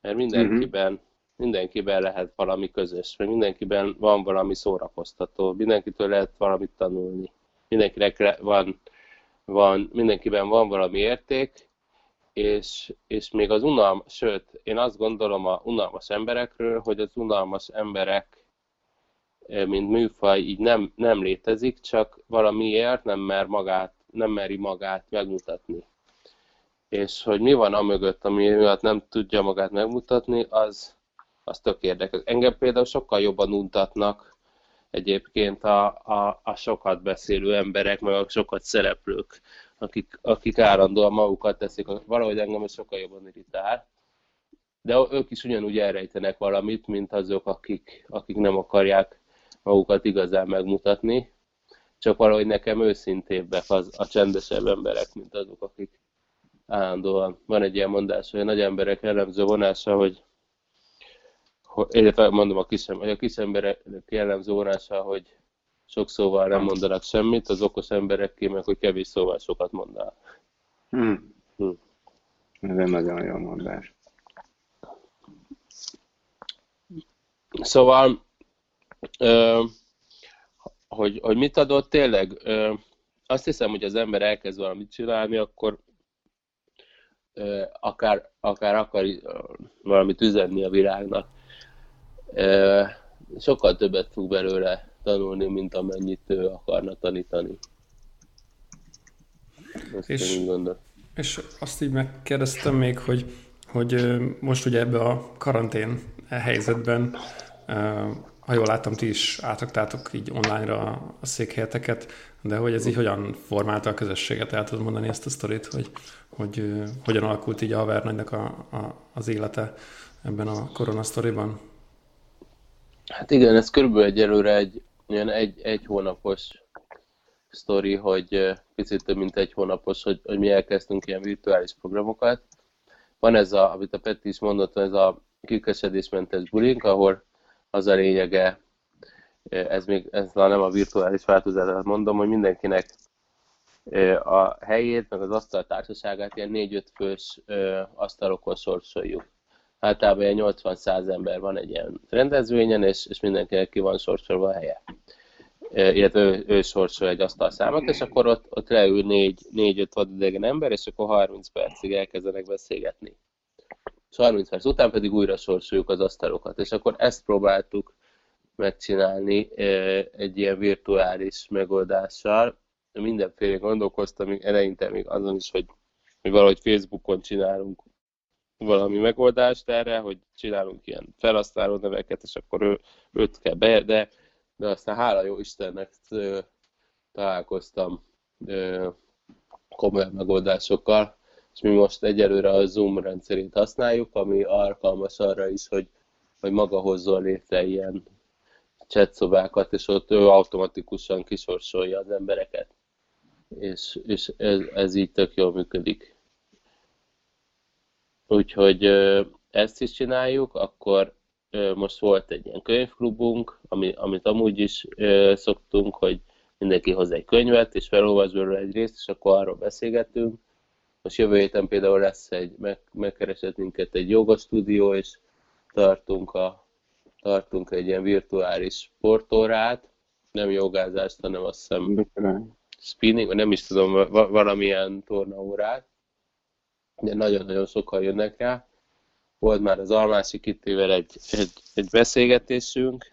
Mert mindenkiben, uh-huh. Mindenkiben lehet valami közös, mert mindenkiben van valami szórakoztató, mindenkitől lehet valamit tanulni, mindenkinek van, van, mindenkiben van valami érték, és, és még az unalmas, sőt, én azt gondolom a unalmas emberekről, hogy az unalmas emberek mint műfaj így nem, nem létezik, csak valamiért nem, mer magát, nem meri magát megmutatni. És hogy mi van amögött, ami miatt nem tudja magát megmutatni, az, az tök érdekes. Engem például sokkal jobban untatnak egyébként a, a, a sokat beszélő emberek, meg a sokat szereplők, akik, akik állandóan magukat teszik. Valahogy engem ez sokkal jobban irritál. De ők is ugyanúgy elrejtenek valamit, mint azok, akik, akik nem akarják magukat igazán megmutatni, csak valahogy nekem őszintébbek az, a csendesebb emberek, mint azok, akik állandóan. Van egy ilyen mondás, hogy a nagy emberek jellemző vonása, hogy, illetve mondom a kis, a kis emberek jellemző vonása, hogy sok szóval nem mondanak semmit, az okos emberek ki meg, hogy kevés szóval sokat mondanak. Hmm. Hmm. Ez egy nagyon jó mondás. Szóval Ö, hogy, hogy mit adott tényleg? Ö, azt hiszem, hogy az ember elkezd valamit csinálni, akkor ö, akár, akár akar valamit üzenni a világnak. Sokkal többet fog belőle tanulni, mint amennyit ő akarna tanítani. Ezt és, és azt így megkérdeztem még, hogy, hogy most ugye ebbe a karantén helyzetben ha jól láttam, ti is átraktátok így online-ra a székhelyeteket, de hogy ez így hogyan formálta a közösséget? El tudod mondani ezt a sztorit, hogy, hogy hogyan alakult így a havernagynak a, a, az élete ebben a koronasztoriban? Hát igen, ez körülbelül egyelőre egy, ilyen egy, egy hónapos sztori, hogy picit több mint egy hónapos, hogy, hogy mi elkezdtünk ilyen virtuális programokat. Van ez, a, amit a Peti is mondott, ez a kikesedésmentes bulink, ahol az a lényege, ez még ez nem a virtuális változat, mondom, hogy mindenkinek a helyét, meg az asztal társaságát ilyen 4-5 fős asztalokon sorsoljuk. Általában ilyen 80-100 ember van egy ilyen rendezvényen, és, és mindenkinek ki van sorsolva a helye. Illetve ő, ő sorsol egy asztalszámot, és akkor ott, ott leül 4-5 vadidegen ember, és akkor 30 percig elkezdenek beszélgetni és 30 perc után pedig újra sorsoljuk az asztalokat. És akkor ezt próbáltuk megcsinálni egy ilyen virtuális megoldással. Mindenféle gondolkoztam még eleinte még azon is, hogy, hogy valahogy Facebookon csinálunk valami megoldást erre, hogy csinálunk ilyen felhasználó neveket, és akkor ő, őt kell be, de, de aztán hála jó Istennek találkoztam komoly megoldásokkal, és mi most egyelőre a Zoom rendszerét használjuk, ami alkalmas arra is, hogy, hogy maga hozzon létre ilyen chatszobákat, és ott ő automatikusan kisorsolja az embereket. És, és ez, ez így tök jól működik. Úgyhogy ezt is csináljuk, akkor most volt egy ilyen könyvklubunk, ami, amit amúgy is szoktunk, hogy mindenki hoz egy könyvet, és felolvas belőle egy részt, és akkor arról beszélgetünk. Most jövő héten például lesz egy, meg, megkeresett minket egy jogastúdió, és tartunk, a, tartunk egy ilyen virtuális sportórát, nem jogázást, hanem azt hiszem spinning, vagy nem is tudom, valamilyen tornaórát, nagyon-nagyon sokan jönnek rá. Volt már az Almási Kittével egy, egy, egy beszélgetésünk,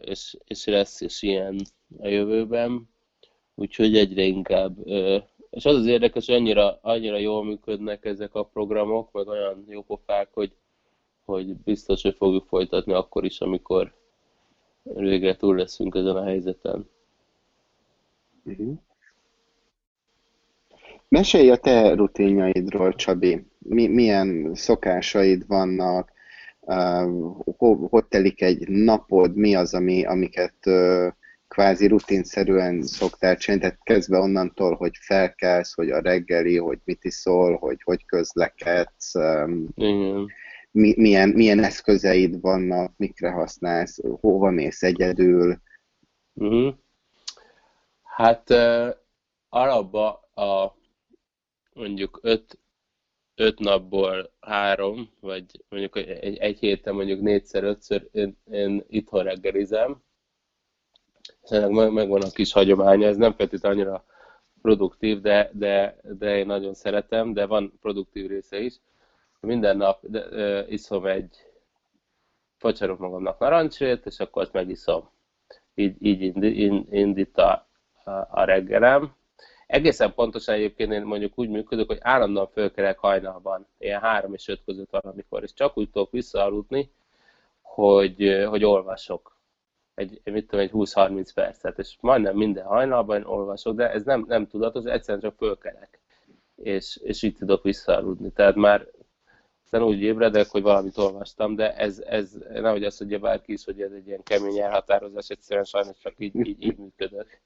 és, és lesz is ilyen a jövőben úgyhogy egyre inkább. És az az érdekes, hogy annyira, annyira jól működnek ezek a programok, meg olyan jó pofák, hogy, hogy biztos, hogy fogjuk folytatni akkor is, amikor végre túl leszünk ezen a helyzeten. Uh-huh. Mesélj a te rutinjaidról, Csabi. Mi, milyen szokásaid vannak, uh, hogy telik egy napod, mi az, ami, amiket uh, kvázi rutinszerűen szoktál csinálni, tehát kezdve onnantól, hogy felkelsz, hogy a reggeli, hogy mit iszol, hogy hogy közlekedsz, um, Mi, milyen, milyen eszközeid vannak, mikre használsz, hova mész egyedül. Uh-huh. Hát uh, alapban a mondjuk öt, öt napból három, vagy mondjuk egy, egy héten mondjuk négyszer, ötször én, én itthon reggelizem, meg, megvan a kis hagyománya, ez nem feltétlenül annyira produktív, de, de, de én nagyon szeretem, de van produktív része is. Minden nap de, ö, iszom egy, facsarok magamnak narancsét, és akkor azt megiszom. Így, így indít a, a reggelem. Egészen pontosan egyébként én mondjuk úgy működök, hogy állandóan fölkerek hajnalban, ilyen három és öt között van, amikor, és csak úgy tudok visszaaludni, hogy, hogy olvasok. Egy, mit tudom, egy 20-30 percet, és majdnem minden hajnalban olvasok, de ez nem, nem tudatos, egyszerűen csak fölkelek, és, és így tudok visszaaludni. Tehát már aztán úgy ébredek, hogy valamit olvastam, de ez, ez nehogy azt mondja bárki is, hogy ez egy ilyen kemény elhatározás, egyszerűen sajnos csak így, így, így működök,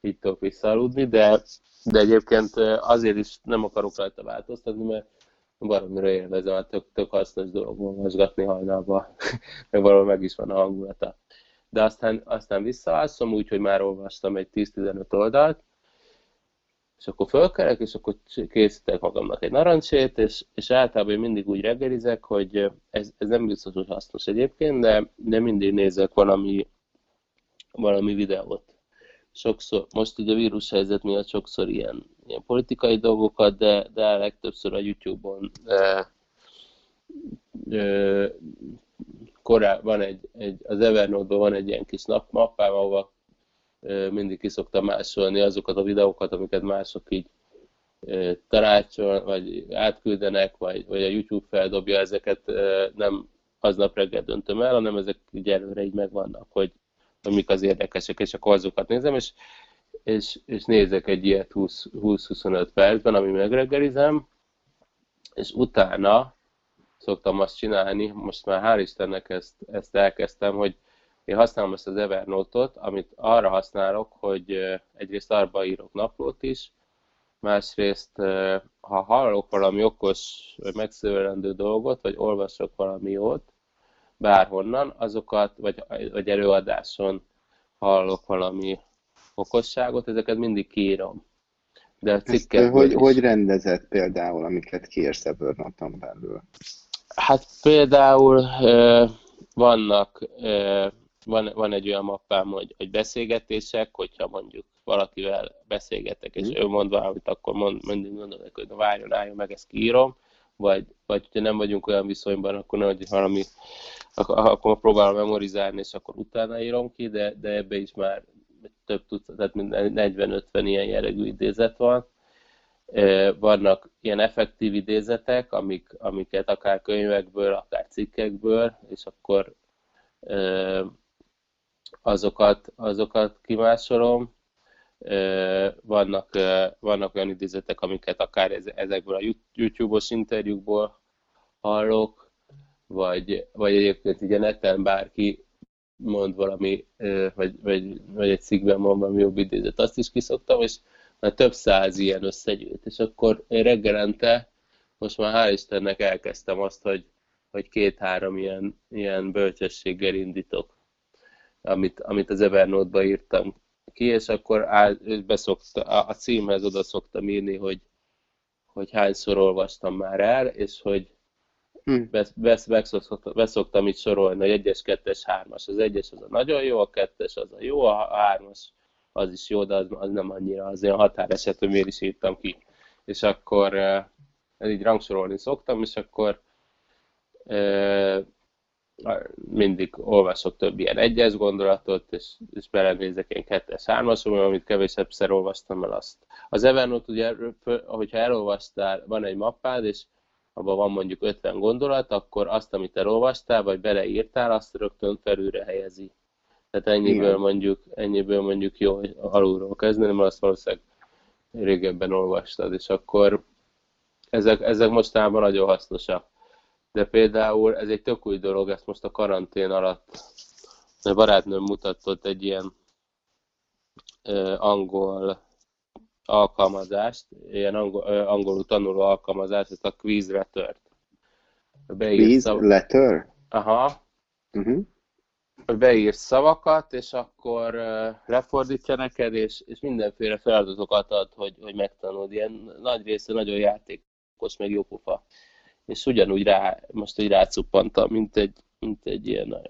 így tudok visszaaludni, de, de egyébként azért is nem akarok rajta változtatni, mert valamiről élvezem, mert tök, tök hasznos dolog olvasgatni hajnalba, meg valahol meg is van a hangulata de aztán, aztán visszaalszom úgy, hogy már olvastam egy 10-15 oldalt, és akkor fölkelek, és akkor készítek magamnak egy narancsét, és, és általában én mindig úgy reggelizek, hogy ez, ez nem biztos, hogy hasznos egyébként, de, de mindig nézek valami, valami videót. Sokszor, most így a vírushelyzet miatt sokszor ilyen, ilyen politikai dolgokat, de, de legtöbbször a YouTube-on e, e, korá, van egy, egy, az Evernote-ban van egy ilyen kis napmappám, ahova mindig ki szoktam másolni azokat a videókat, amiket mások így tanácsol, vagy átküldenek, vagy, vagy a YouTube feldobja ezeket, nem aznap reggel döntöm el, hanem ezek így előre így megvannak, hogy, hogy mik az érdekesek, és akkor azokat nézem, és, és, és nézek egy ilyet 20-25 percben, ami megreggelizem, és utána szoktam azt csinálni, most már hál' Istennek ezt, ezt elkezdtem, hogy én használom ezt az Evernote-ot, amit arra használok, hogy egyrészt arba írok naplót is, másrészt, ha hallok valami okos, vagy megszövelendő dolgot, vagy olvasok valami jót, bárhonnan, azokat, vagy, vagy előadáson hallok valami okosságot, ezeket mindig kiírom. De a cikkekből hogy, is. hogy rendezett például, amiket kiírsz Evernote-on belül? Hát például vannak, van, van egy olyan mappám, hogy, hogy beszélgetések, hogyha mondjuk valakivel beszélgetek, és mm. ő mond valamit, akkor mond, mindig mondom hogy várjon, álljon meg, ezt kiírom, vagy, vagy hogyha nem vagyunk olyan viszonyban, akkor nem, hogy valami, akkor, akkor próbálom memorizálni, és akkor utána írom ki, de, de ebbe is már több tucat, tehát 40-50 ilyen jellegű idézet van, vannak ilyen effektív idézetek, amik, amiket akár könyvekből, akár cikkekből, és akkor azokat, azokat kimásolom. Vannak, vannak olyan idézetek, amiket akár ezekből a YouTube-os interjúkból hallok, vagy, vagy egyébként ugye neten bárki mond valami, vagy, vagy, vagy egy cikkben mond valami jobb idézet, azt is kiszoktam, és már több száz ilyen összegyűlt, és akkor reggelente, most már hál' Istennek elkezdtem azt, hogy, hogy két-három ilyen, ilyen bölcsességgel indítok, amit, amit az Evernote-ba írtam ki, és akkor áll, beszokta, a címhez oda szoktam írni, hogy, hogy hányszor olvastam már el, és hogy hmm. besz, besz, beszoktam, beszoktam itt sorolni, hogy egyes, kettes, hármas. Az egyes az a nagyon jó, a kettes az a jó, a hármas az is jó, de az, az nem annyira az olyan határeset, hogy miért is írtam ki. És akkor így rangsorolni szoktam, és akkor mindig olvasok több ilyen egyes gondolatot, és, és belenézek én kettes, hármas, amit kevésebbszer olvastam el azt. Az Evernote ugye, hogyha elolvastál, van egy mappád, és abban van mondjuk 50 gondolat, akkor azt, amit elolvastál, vagy beleírtál, azt rögtön felülre helyezi. Tehát ennyiből Igen. mondjuk, ennyiből mondjuk jó, alulról kezdeni, mert azt valószínűleg régebben olvastad, és akkor ezek, ezek mostában nagyon hasznosak. De például ez egy tök új dolog, ezt most a karantén alatt a barátnőm mutatott egy ilyen ö, angol alkalmazást, ilyen angol, ö, angolul tanuló alkalmazást, ezt a Quiz Letter-t. Quiz Letter? Aha. Uh-huh beírsz szavakat, és akkor lefordítja neked, és, és mindenféle feladatokat ad, hogy, hogy megtanuld. Ilyen nagy része nagyon játékos, meg jó pufa. És ugyanúgy rá, most így rácuppantam, mint egy, mint egy ilyen,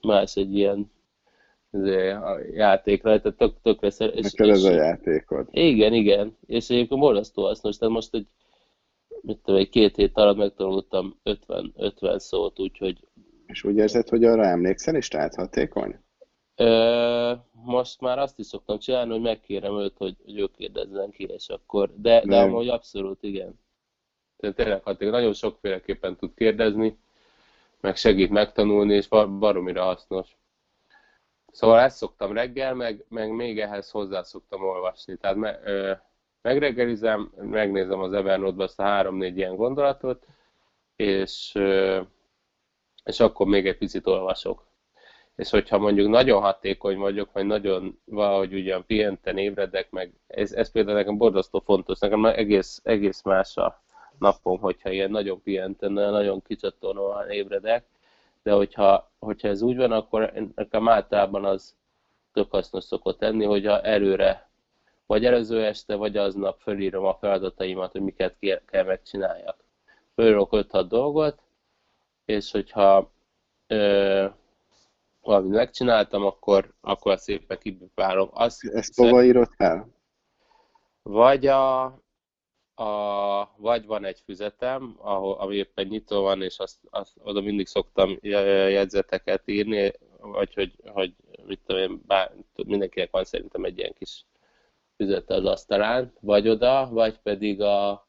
más egy ilyen játékra, tehát tök, tökre szer... És, Neked ez a játékod. Igen, igen. És egyébként borzasztó hasznos, tehát most egy, mit tudom, egy két hét alatt megtanultam 50, 50 szót, úgyhogy és úgy érzed, hogy arra emlékszel, és tehát hatékony? Ö, most már azt is szoktam csinálni, hogy megkérem őt, hogy, hogy ő kérdezzen ki, és akkor, de, de amúgy abszolút igen. Tényleg hatékony, nagyon sokféleképpen tud kérdezni, meg segít megtanulni, és baromira hasznos. Szóval ezt szoktam reggel, meg, meg még ehhez hozzá szoktam olvasni. Tehát me, ö, megreggelizem, megnézem az Evernote-ba azt a három-négy ilyen gondolatot, és ö, és akkor még egy picit olvasok. És hogyha mondjuk nagyon hatékony vagyok, vagy nagyon valahogy ugyan pihenten ébredek, meg ez, ez például nekem borzasztó fontos, nekem egész, egész más a napom, hogyha ilyen nagyon pihenten, nagyon kicsatornóan ébredek, de hogyha, hogyha ez úgy van, akkor nekem általában az tök hasznos szokott tenni, hogyha erőre, vagy előző este, vagy aznap fölírom a feladataimat, hogy miket kell megcsináljak. Fölírok 5-6 dolgot, és hogyha ö, valamit megcsináltam, akkor, akkor szépen kipipálom. Azt Ezt hova írod el? Vagy a, a, vagy van egy füzetem, ahol, ami éppen nyitó van, és azt, azt, oda mindig szoktam jegyzeteket írni, vagy hogy, hogy mit tudom én, bár, mindenkinek van szerintem egy ilyen kis füzete az asztalán, vagy oda, vagy pedig a,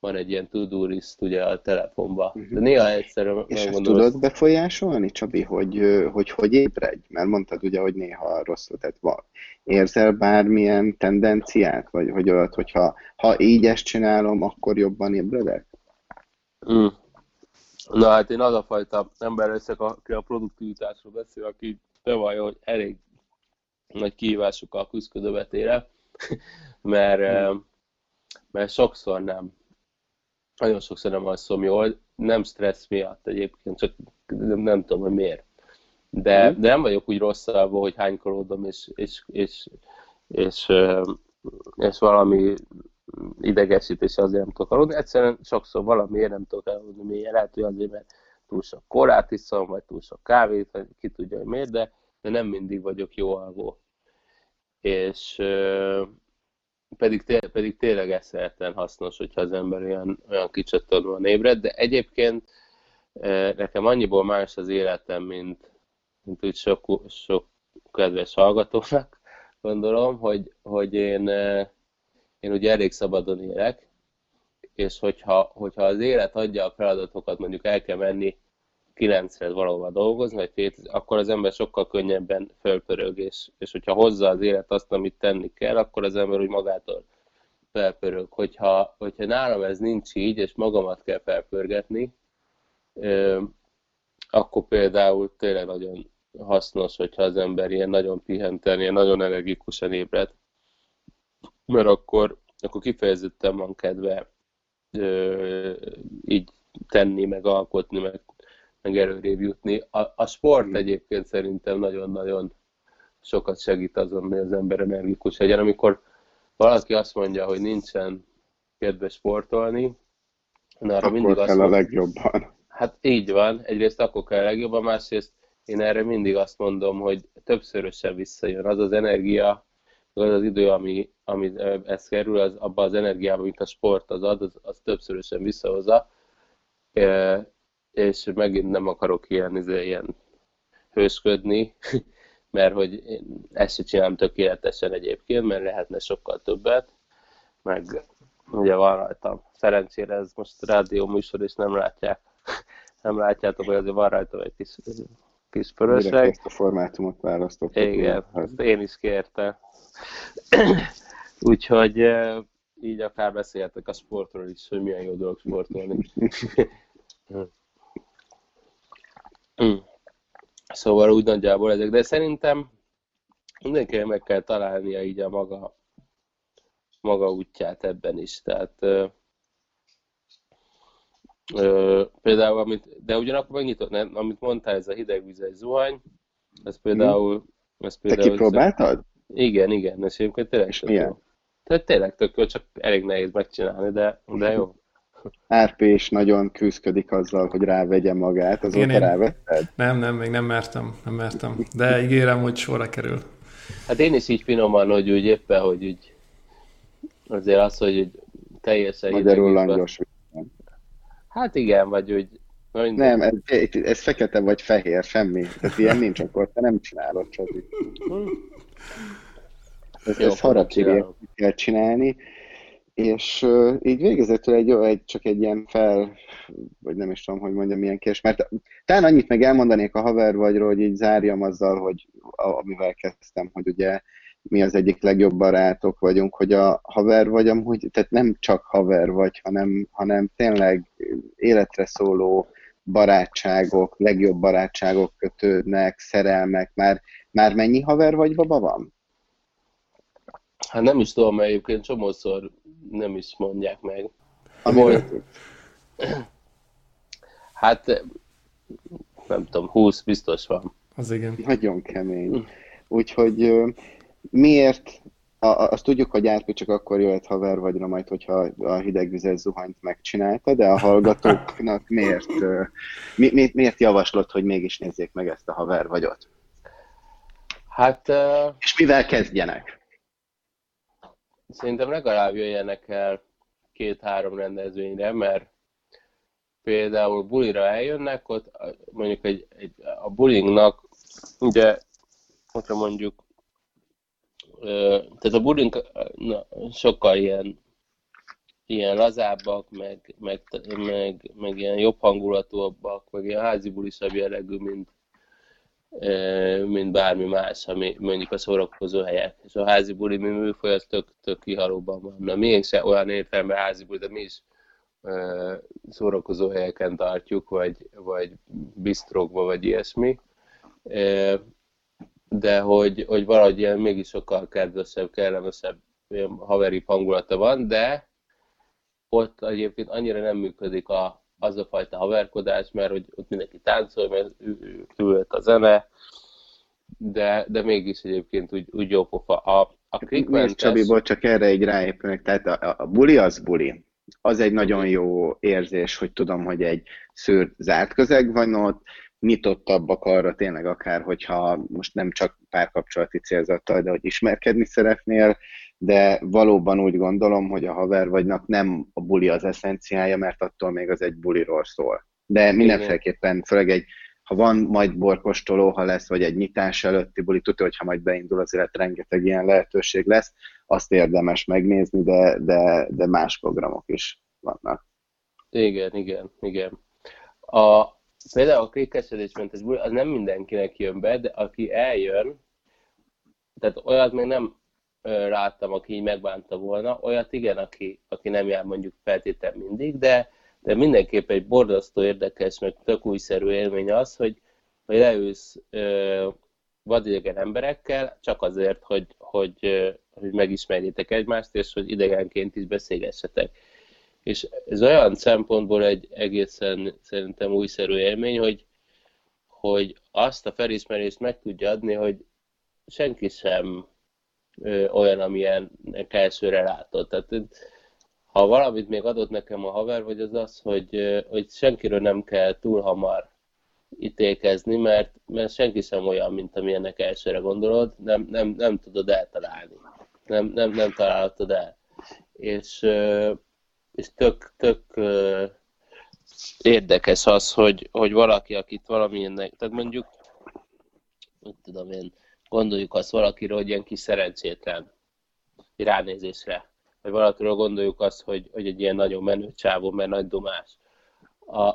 van egy ilyen to-do list ugye a telefonban. Uh-huh. De néha egyszerűen És ezt tudod befolyásolni, Csabi, hogy, hogy hogy ébredj? Mert mondtad ugye, hogy néha rosszul, tehát van. Érzel bármilyen tendenciát? Vagy hogy olyat, hogyha ha így ezt csinálom, akkor jobban ébredek? Mm. Na hát én az a fajta ember leszek, aki a produktivitásról beszél, aki bevallja, hogy elég nagy kihívásokkal küzdködő vetére, mert, mm. mert sokszor nem nagyon sokszor nem alszom jól, nem stressz miatt egyébként, csak nem, nem tudom, hogy miért. De, mm. de nem vagyok úgy rosszabb, hogy hánykolódom, és, és, és, és, és valami idegesítés azért nem tudok aludni. Egyszerűen sokszor valamiért nem tudok aludni miért. Lehet, hogy azért, mert túl sok korát iszom, vagy túl sok kávét, vagy ki tudja, hogy miért, de, de nem mindig vagyok jó alvó. És, pedig, té- pedig tényleg eszehetlen hasznos, hogyha az ember olyan, olyan van ébred, de egyébként e, nekem annyiból más az életem, mint, mint úgy sok, sok kedves hallgatónak, gondolom, hogy, hogy én, e, én ugye elég szabadon élek, és hogyha, hogyha az élet adja a feladatokat, mondjuk el kell menni kilencre valahova dolgozni, vagy fél, akkor az ember sokkal könnyebben fölpörög, és, és hogyha hozza az élet azt, amit tenni kell, akkor az ember úgy magától felpörög. Hogyha, hogyha nálam ez nincs így, és magamat kell felpörgetni, akkor például tényleg nagyon hasznos, hogyha az ember ilyen nagyon pihenten, ilyen nagyon energikusan ébred, mert akkor, akkor kifejezetten van kedve így tenni, meg alkotni, meg meg előrébb jutni. A, a sport hmm. egyébként szerintem nagyon-nagyon sokat segít azon, hogy az ember energikus legyen. Amikor valaki azt mondja, hogy nincsen kedves sportolni, na, arra akkor mindig kell azt mondja, a legjobban. Hát így van, egyrészt akkor kell a legjobban, másrészt én erre mindig azt mondom, hogy többszörösen visszajön. Az az energia, az az idő, ami, ami ez kerül, az abban az energiában, amit a sport az ad, az, az többszörösen visszahozza és megint nem akarok ilyen, izé, ilyen hősködni, mert hogy én ezt sem csinálom tökéletesen egyébként, mert lehetne sokkal többet, meg ugye van rajtam. Szerencsére ez most rádió műsor, és nem látják. Nem látjátok, hogy azért van rajta egy kis, kis pöröseg. Ezt a formátumot választottuk. Igen, ezt én is kértem. Úgyhogy így akár beszélhetek a sportról is, hogy milyen jó dolog sportolni. Szóval úgy nagyjából ezek, de szerintem mindenkinek meg kell találnia így a maga, maga útját ebben is. Tehát ö, ö, például, amit, de ugyanakkor megnyitott, nem, amit mondtál, ez a hidegvizes zuhany, ez például... Ez például Te kipróbáltad? Igen, igen, és egyébként tényleg És milyen? Tehát tényleg tök jó, csak elég nehéz megcsinálni, de, de jó. RP is nagyon küzdik azzal, hogy rávegye magát, azóta Én- én- rávetted? Nem, nem, még nem mertem, nem mertem. De ígérem, hogy sorra kerül. Hát én is így finoman, hogy úgy éppen, hogy úgy azért az, hogy úgy teljesen Magyarul langyos. Hát igen, vagy úgy. Nem, ez, ez fekete vagy fehér, semmi. Tehát ilyen nincs, akkor te nem csinálod, Csabi. Hm, Ez, Jó, ez megcsinálom. kell csinálni. És uh, így végezetül egy, egy, csak egy ilyen fel, vagy nem is tudom, hogy mondjam, milyen kérdés, mert talán annyit meg elmondanék a haver vagyról, hogy így zárjam azzal, hogy a, amivel kezdtem, hogy ugye mi az egyik legjobb barátok vagyunk, hogy a haver vagy amúgy, tehát nem csak haver vagy, hanem, hanem tényleg életre szóló barátságok, legjobb barátságok kötődnek, szerelmek, már, már mennyi haver vagy baba van? Hát nem is tudom, mert egyébként csomószor nem is mondják meg. Amiről Hát nem tudom, 20 biztos van. Az igen. Nagyon kemény. Úgyhogy miért, a, azt tudjuk, hogy Árpi csak akkor jöhet haver vagyra majd, hogyha a hidegvizes zuhanyt megcsinálta, de a hallgatóknak miért, mi, mi, miért javaslod, hogy mégis nézzék meg ezt a haver vagyot? Hát uh, És mivel kezdjenek? Szerintem legalább jöjjenek el két-három rendezvényre, mert például bulira eljönnek, ott mondjuk egy, egy, a bulingnak, ugye, ott mondjuk, tehát a buling na, sokkal ilyen, ilyen lazábbak, meg, meg, meg, meg ilyen jobb hangulatúabbak, meg ilyen házi bulisabb jellegű, mint, mint bármi más, ami mondjuk a szórakozó helyek. És a házi buli mi műfaj, az tök, tök kihalóban van. Na, miénk se olyan értelemben házi buli, de mi is szórakozó helyeken tartjuk, vagy, vagy bistrokba, vagy ilyesmi. De hogy, hogy valahogy ilyen mégis sokkal kedvesebb, kellemesebb, haveri hangulata van, de ott egyébként annyira nem működik a, az a fajta haverkodás, mert hogy ott mindenki táncol, mert ül a zene, de, de mégis egyébként úgy, úgy jó pofa. A, a Nézd, Quickmentes, Csabiból csak erre egy ráépülnek, tehát a, a, buli az buli. Az egy nagyon jó érzés, hogy tudom, hogy egy szűrt zárt közeg van ott, nyitottabbak arra tényleg akár, hogyha most nem csak párkapcsolati célzattal, de hogy ismerkedni szeretnél, de valóban úgy gondolom, hogy a haver vagynak nem buli az eszenciája, mert attól még az egy buliról szól. De mindenféleképpen, főleg egy ha van majd borkostoló, ha lesz, vagy egy nyitás előtti buli, tudja, hogy ha majd beindul az élet, rengeteg ilyen lehetőség lesz, azt érdemes megnézni, de, de, de más programok is vannak. Igen, igen, igen. A, például a krékesedésmentes buli, az nem mindenkinek jön be, de aki eljön, tehát olyat még nem láttam, aki így megbánta volna, olyat igen, aki, aki nem jár mondjuk feltétlen mindig, de, de mindenképp egy borzasztó érdekes, meg tök újszerű élmény az, hogy, hogy leülsz ö, vadidegen emberekkel, csak azért, hogy, hogy, hogy megismerjétek egymást, és hogy idegenként is beszélgessetek. És ez olyan szempontból egy egészen szerintem újszerű élmény, hogy, hogy azt a felismerést meg tudja adni, hogy senki sem olyan, amilyen elsőre látott. Tehát ha valamit még adott nekem a haver, vagy az az, hogy, hogy senkiről nem kell túl hamar ítélkezni, mert, mert senki sem olyan, mint amilyennek elsőre gondolod, nem, nem, nem tudod eltalálni. Nem, nem, nem találhatod el. És, és tök, tök, érdekes az, hogy, hogy valaki, akit valamilyen, tehát mondjuk, úgy tudom én, gondoljuk azt valakiről, hogy ilyen kis szerencsétlen ránézésre, vagy valakiről gondoljuk azt, hogy, hogy egy ilyen nagyon menő csávó, mert nagy domás. A,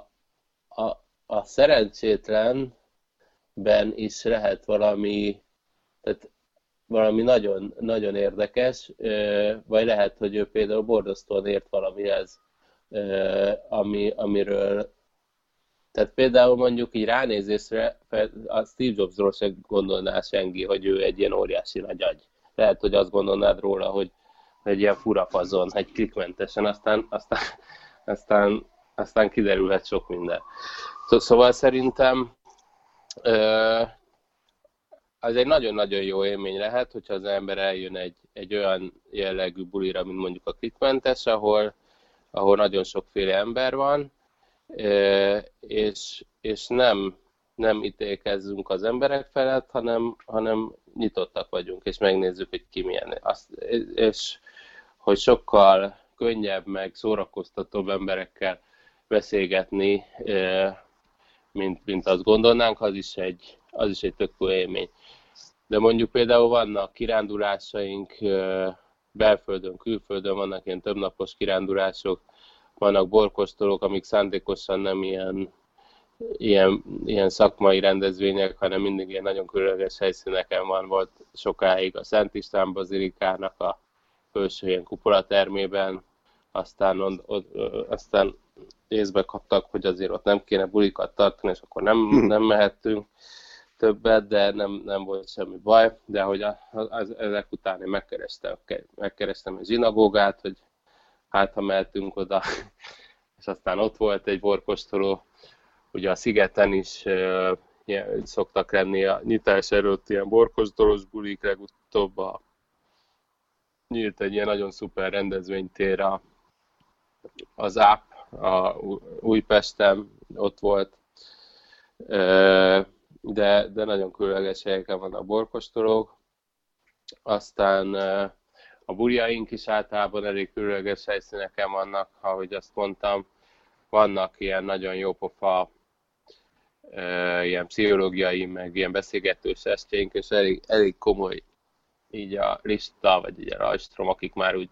a, a szerencsétlenben is lehet valami, tehát valami nagyon, nagyon érdekes, vagy lehet, hogy ő például borzasztóan ért valamihez, ami, amiről tehát például mondjuk így ránézésre a Steve Jobsról se gondolná senki, hogy ő egy ilyen óriási nagy agy. Lehet, hogy azt gondolnád róla, hogy egy ilyen furafazon, egy klikmentesen, aztán, aztán, aztán, aztán kiderülhet sok minden. Szóval szerintem az egy nagyon-nagyon jó élmény lehet, hogyha az ember eljön egy, egy olyan jellegű bulira, mint mondjuk a klikmentes, ahol, ahol nagyon sokféle ember van, és, és nem, nem ítélkezzünk az emberek felett, hanem, hanem nyitottak vagyunk, és megnézzük, hogy ki milyen. Azt, és hogy sokkal könnyebb, meg szórakoztatóbb emberekkel beszélgetni, mint, mint azt gondolnánk, az is egy, az is egy tök élmény. De mondjuk például vannak kirándulásaink belföldön, külföldön, vannak ilyen többnapos kirándulások, vannak borkostolók, amik szándékosan nem ilyen, ilyen, ilyen szakmai rendezvények, hanem mindig ilyen nagyon különleges helyszíneken van. Volt sokáig a Szent István Bazilikának a felső ilyen kupolatermében, aztán, on, on, aztán észbe kaptak, hogy azért ott nem kéne bulikat tartani, és akkor nem, hm. nem mehettünk többet, de nem, nem volt semmi baj, de hogy az, ezek után én megkerestem, megkerestem egy zsinagógát, hogy hát ha mehetünk oda, és aztán ott volt egy borkostoló, ugye a szigeten is ilyen, szoktak lenni a nyitás előtt ilyen borkostolós bulik, legutóbb a, nyílt egy ilyen nagyon szuper rendezvénytér a, az ÁP, a Újpesten, ott volt, de, de nagyon különleges helyeken vannak borkostolók. Aztán a burjaink is általában elég különleges helyszíneken vannak, ahogy azt mondtam. Vannak ilyen nagyon jó pofa ilyen pszichológiai, meg ilyen beszélgetős estjeink, és elég, elég komoly így a lista, vagy így a rajstrom, akik már úgy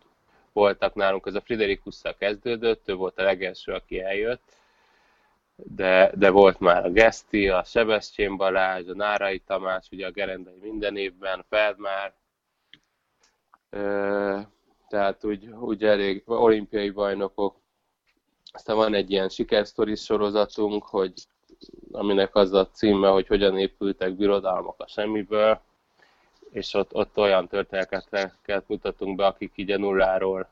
voltak nálunk. Ez a Friderikusszal kezdődött, ő volt a legelső, aki eljött, de, de volt már a Geszti, a Sebestyén Balázs, a Nárai Tamás, ugye a Gerendai minden évben, a Feldmár, tehát úgy, úgy elég olimpiai bajnokok. Aztán van egy ilyen sikersztori sorozatunk, hogy aminek az a címe, hogy hogyan épültek birodalmak a semmiből, és ott, ott olyan történeteket mutatunk be, akik így a nulláról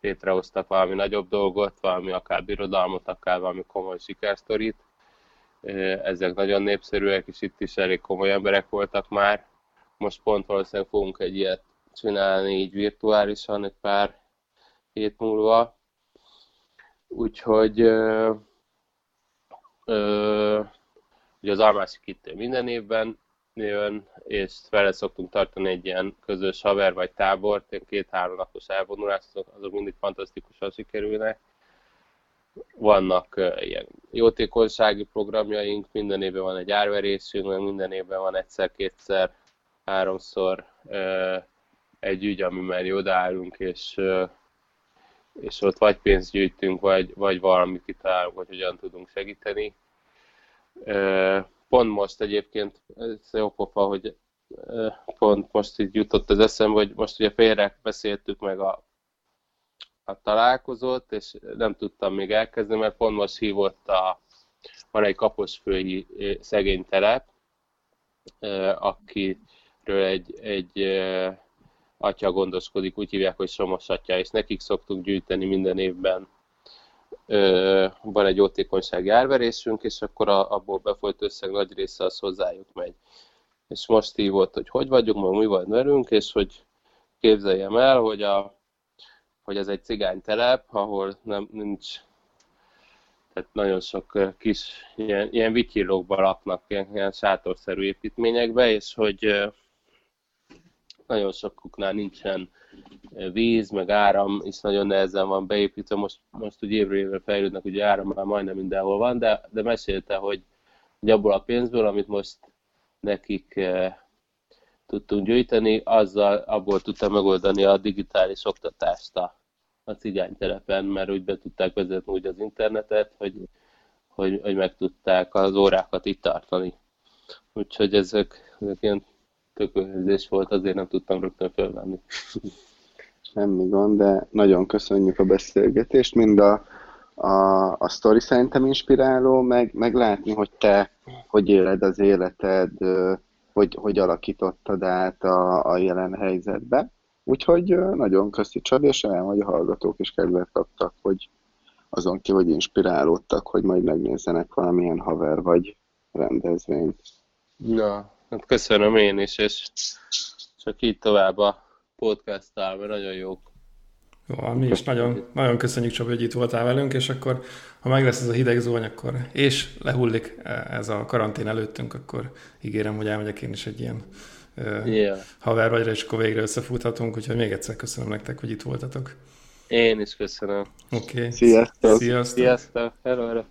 létrehoztak valami nagyobb dolgot, valami akár birodalmat, akár valami komoly sikersztorit. Ezek nagyon népszerűek, és itt is elég komoly emberek voltak már. Most pont valószínűleg fogunk egy ilyet csinálni így virtuálisan egy pár hét múlva. Úgyhogy ö, ö, ugye az Almászi Kittél minden évben jön, és vele szoktunk tartani egy ilyen közös haver vagy tábort, ilyen két-három napos elvonulás, azok, mindig fantasztikusan sikerülnek. Vannak uh, ilyen jótékonysági programjaink, minden évben van egy árverésünk, minden évben van egyszer, kétszer, háromszor uh, egy ügy, ami már odaállunk, és, és ott vagy pénzt gyűjtünk, vagy, vagy valamit kitalálunk, hogy hogyan tudunk segíteni. Pont most egyébként, ez jó pofa, hogy pont most így jutott az eszembe, hogy most ugye félre beszéltük meg a, a találkozót, és nem tudtam még elkezdeni, mert pont most hívott a, van egy kaposfői szegény telep, akiről egy, egy atya gondoskodik, úgy hívják, hogy Somos atya, és nekik szoktunk gyűjteni minden évben van egy jótékonysági árverésünk, és akkor a, abból befolyt összeg nagy része az hozzájuk megy. És most hívott, hogy hogy vagyunk, meg mi van velünk, és hogy képzeljem el, hogy, a, hogy ez egy cigány telep, ahol nem, nincs tehát nagyon sok kis ilyen, ilyen vityillókban laknak, ilyen, ilyen sátorszerű építményekbe, és hogy nagyon sokuknál nincsen víz, meg áram is nagyon nehezen van beépítve, most, most úgy évről évre fejlődnek, ugye áram már majdnem mindenhol van, de, de mesélte, hogy, hogy abból a pénzből, amit most nekik eh, tudtunk gyűjteni, azzal abból tudta megoldani a digitális oktatást a, a cigánytelepen, mert úgy be tudták vezetni úgy az internetet, hogy, hogy, hogy meg tudták az órákat itt tartani. Úgyhogy ezek, ezek ilyen tökölhőzés volt, azért nem tudtam rögtön fölvenni. Semmi gond, de nagyon köszönjük a beszélgetést, mind a, a, a sztori szerintem inspiráló, meg, meg látni, hogy te hogy éled az életed, hogy, hogy alakítottad át a, a jelen helyzetbe. Úgyhogy nagyon köszi Csad, és remélem, hogy a hallgatók is kedvet kaptak, hogy azon ki, hogy inspirálódtak, hogy majd megnézzenek valamilyen haver vagy rendezvényt. Na, hát köszönöm én is, és csak így tovább a podcast-tal, mert nagyon jók. Jó, mi is nagyon, nagyon köszönjük Csabi, hogy itt voltál velünk, és akkor, ha meg lesz ez a hideg zóny, akkor, és lehullik ez a karantén előttünk, akkor ígérem, hogy elmegyek én is egy ilyen yeah. haver vagyra, és akkor végre összefuthatunk, úgyhogy még egyszer köszönöm nektek, hogy itt voltatok. Én is köszönöm. Oké. Okay. Sziasztok. Sziasztok. Sziasztok. Hello, hello.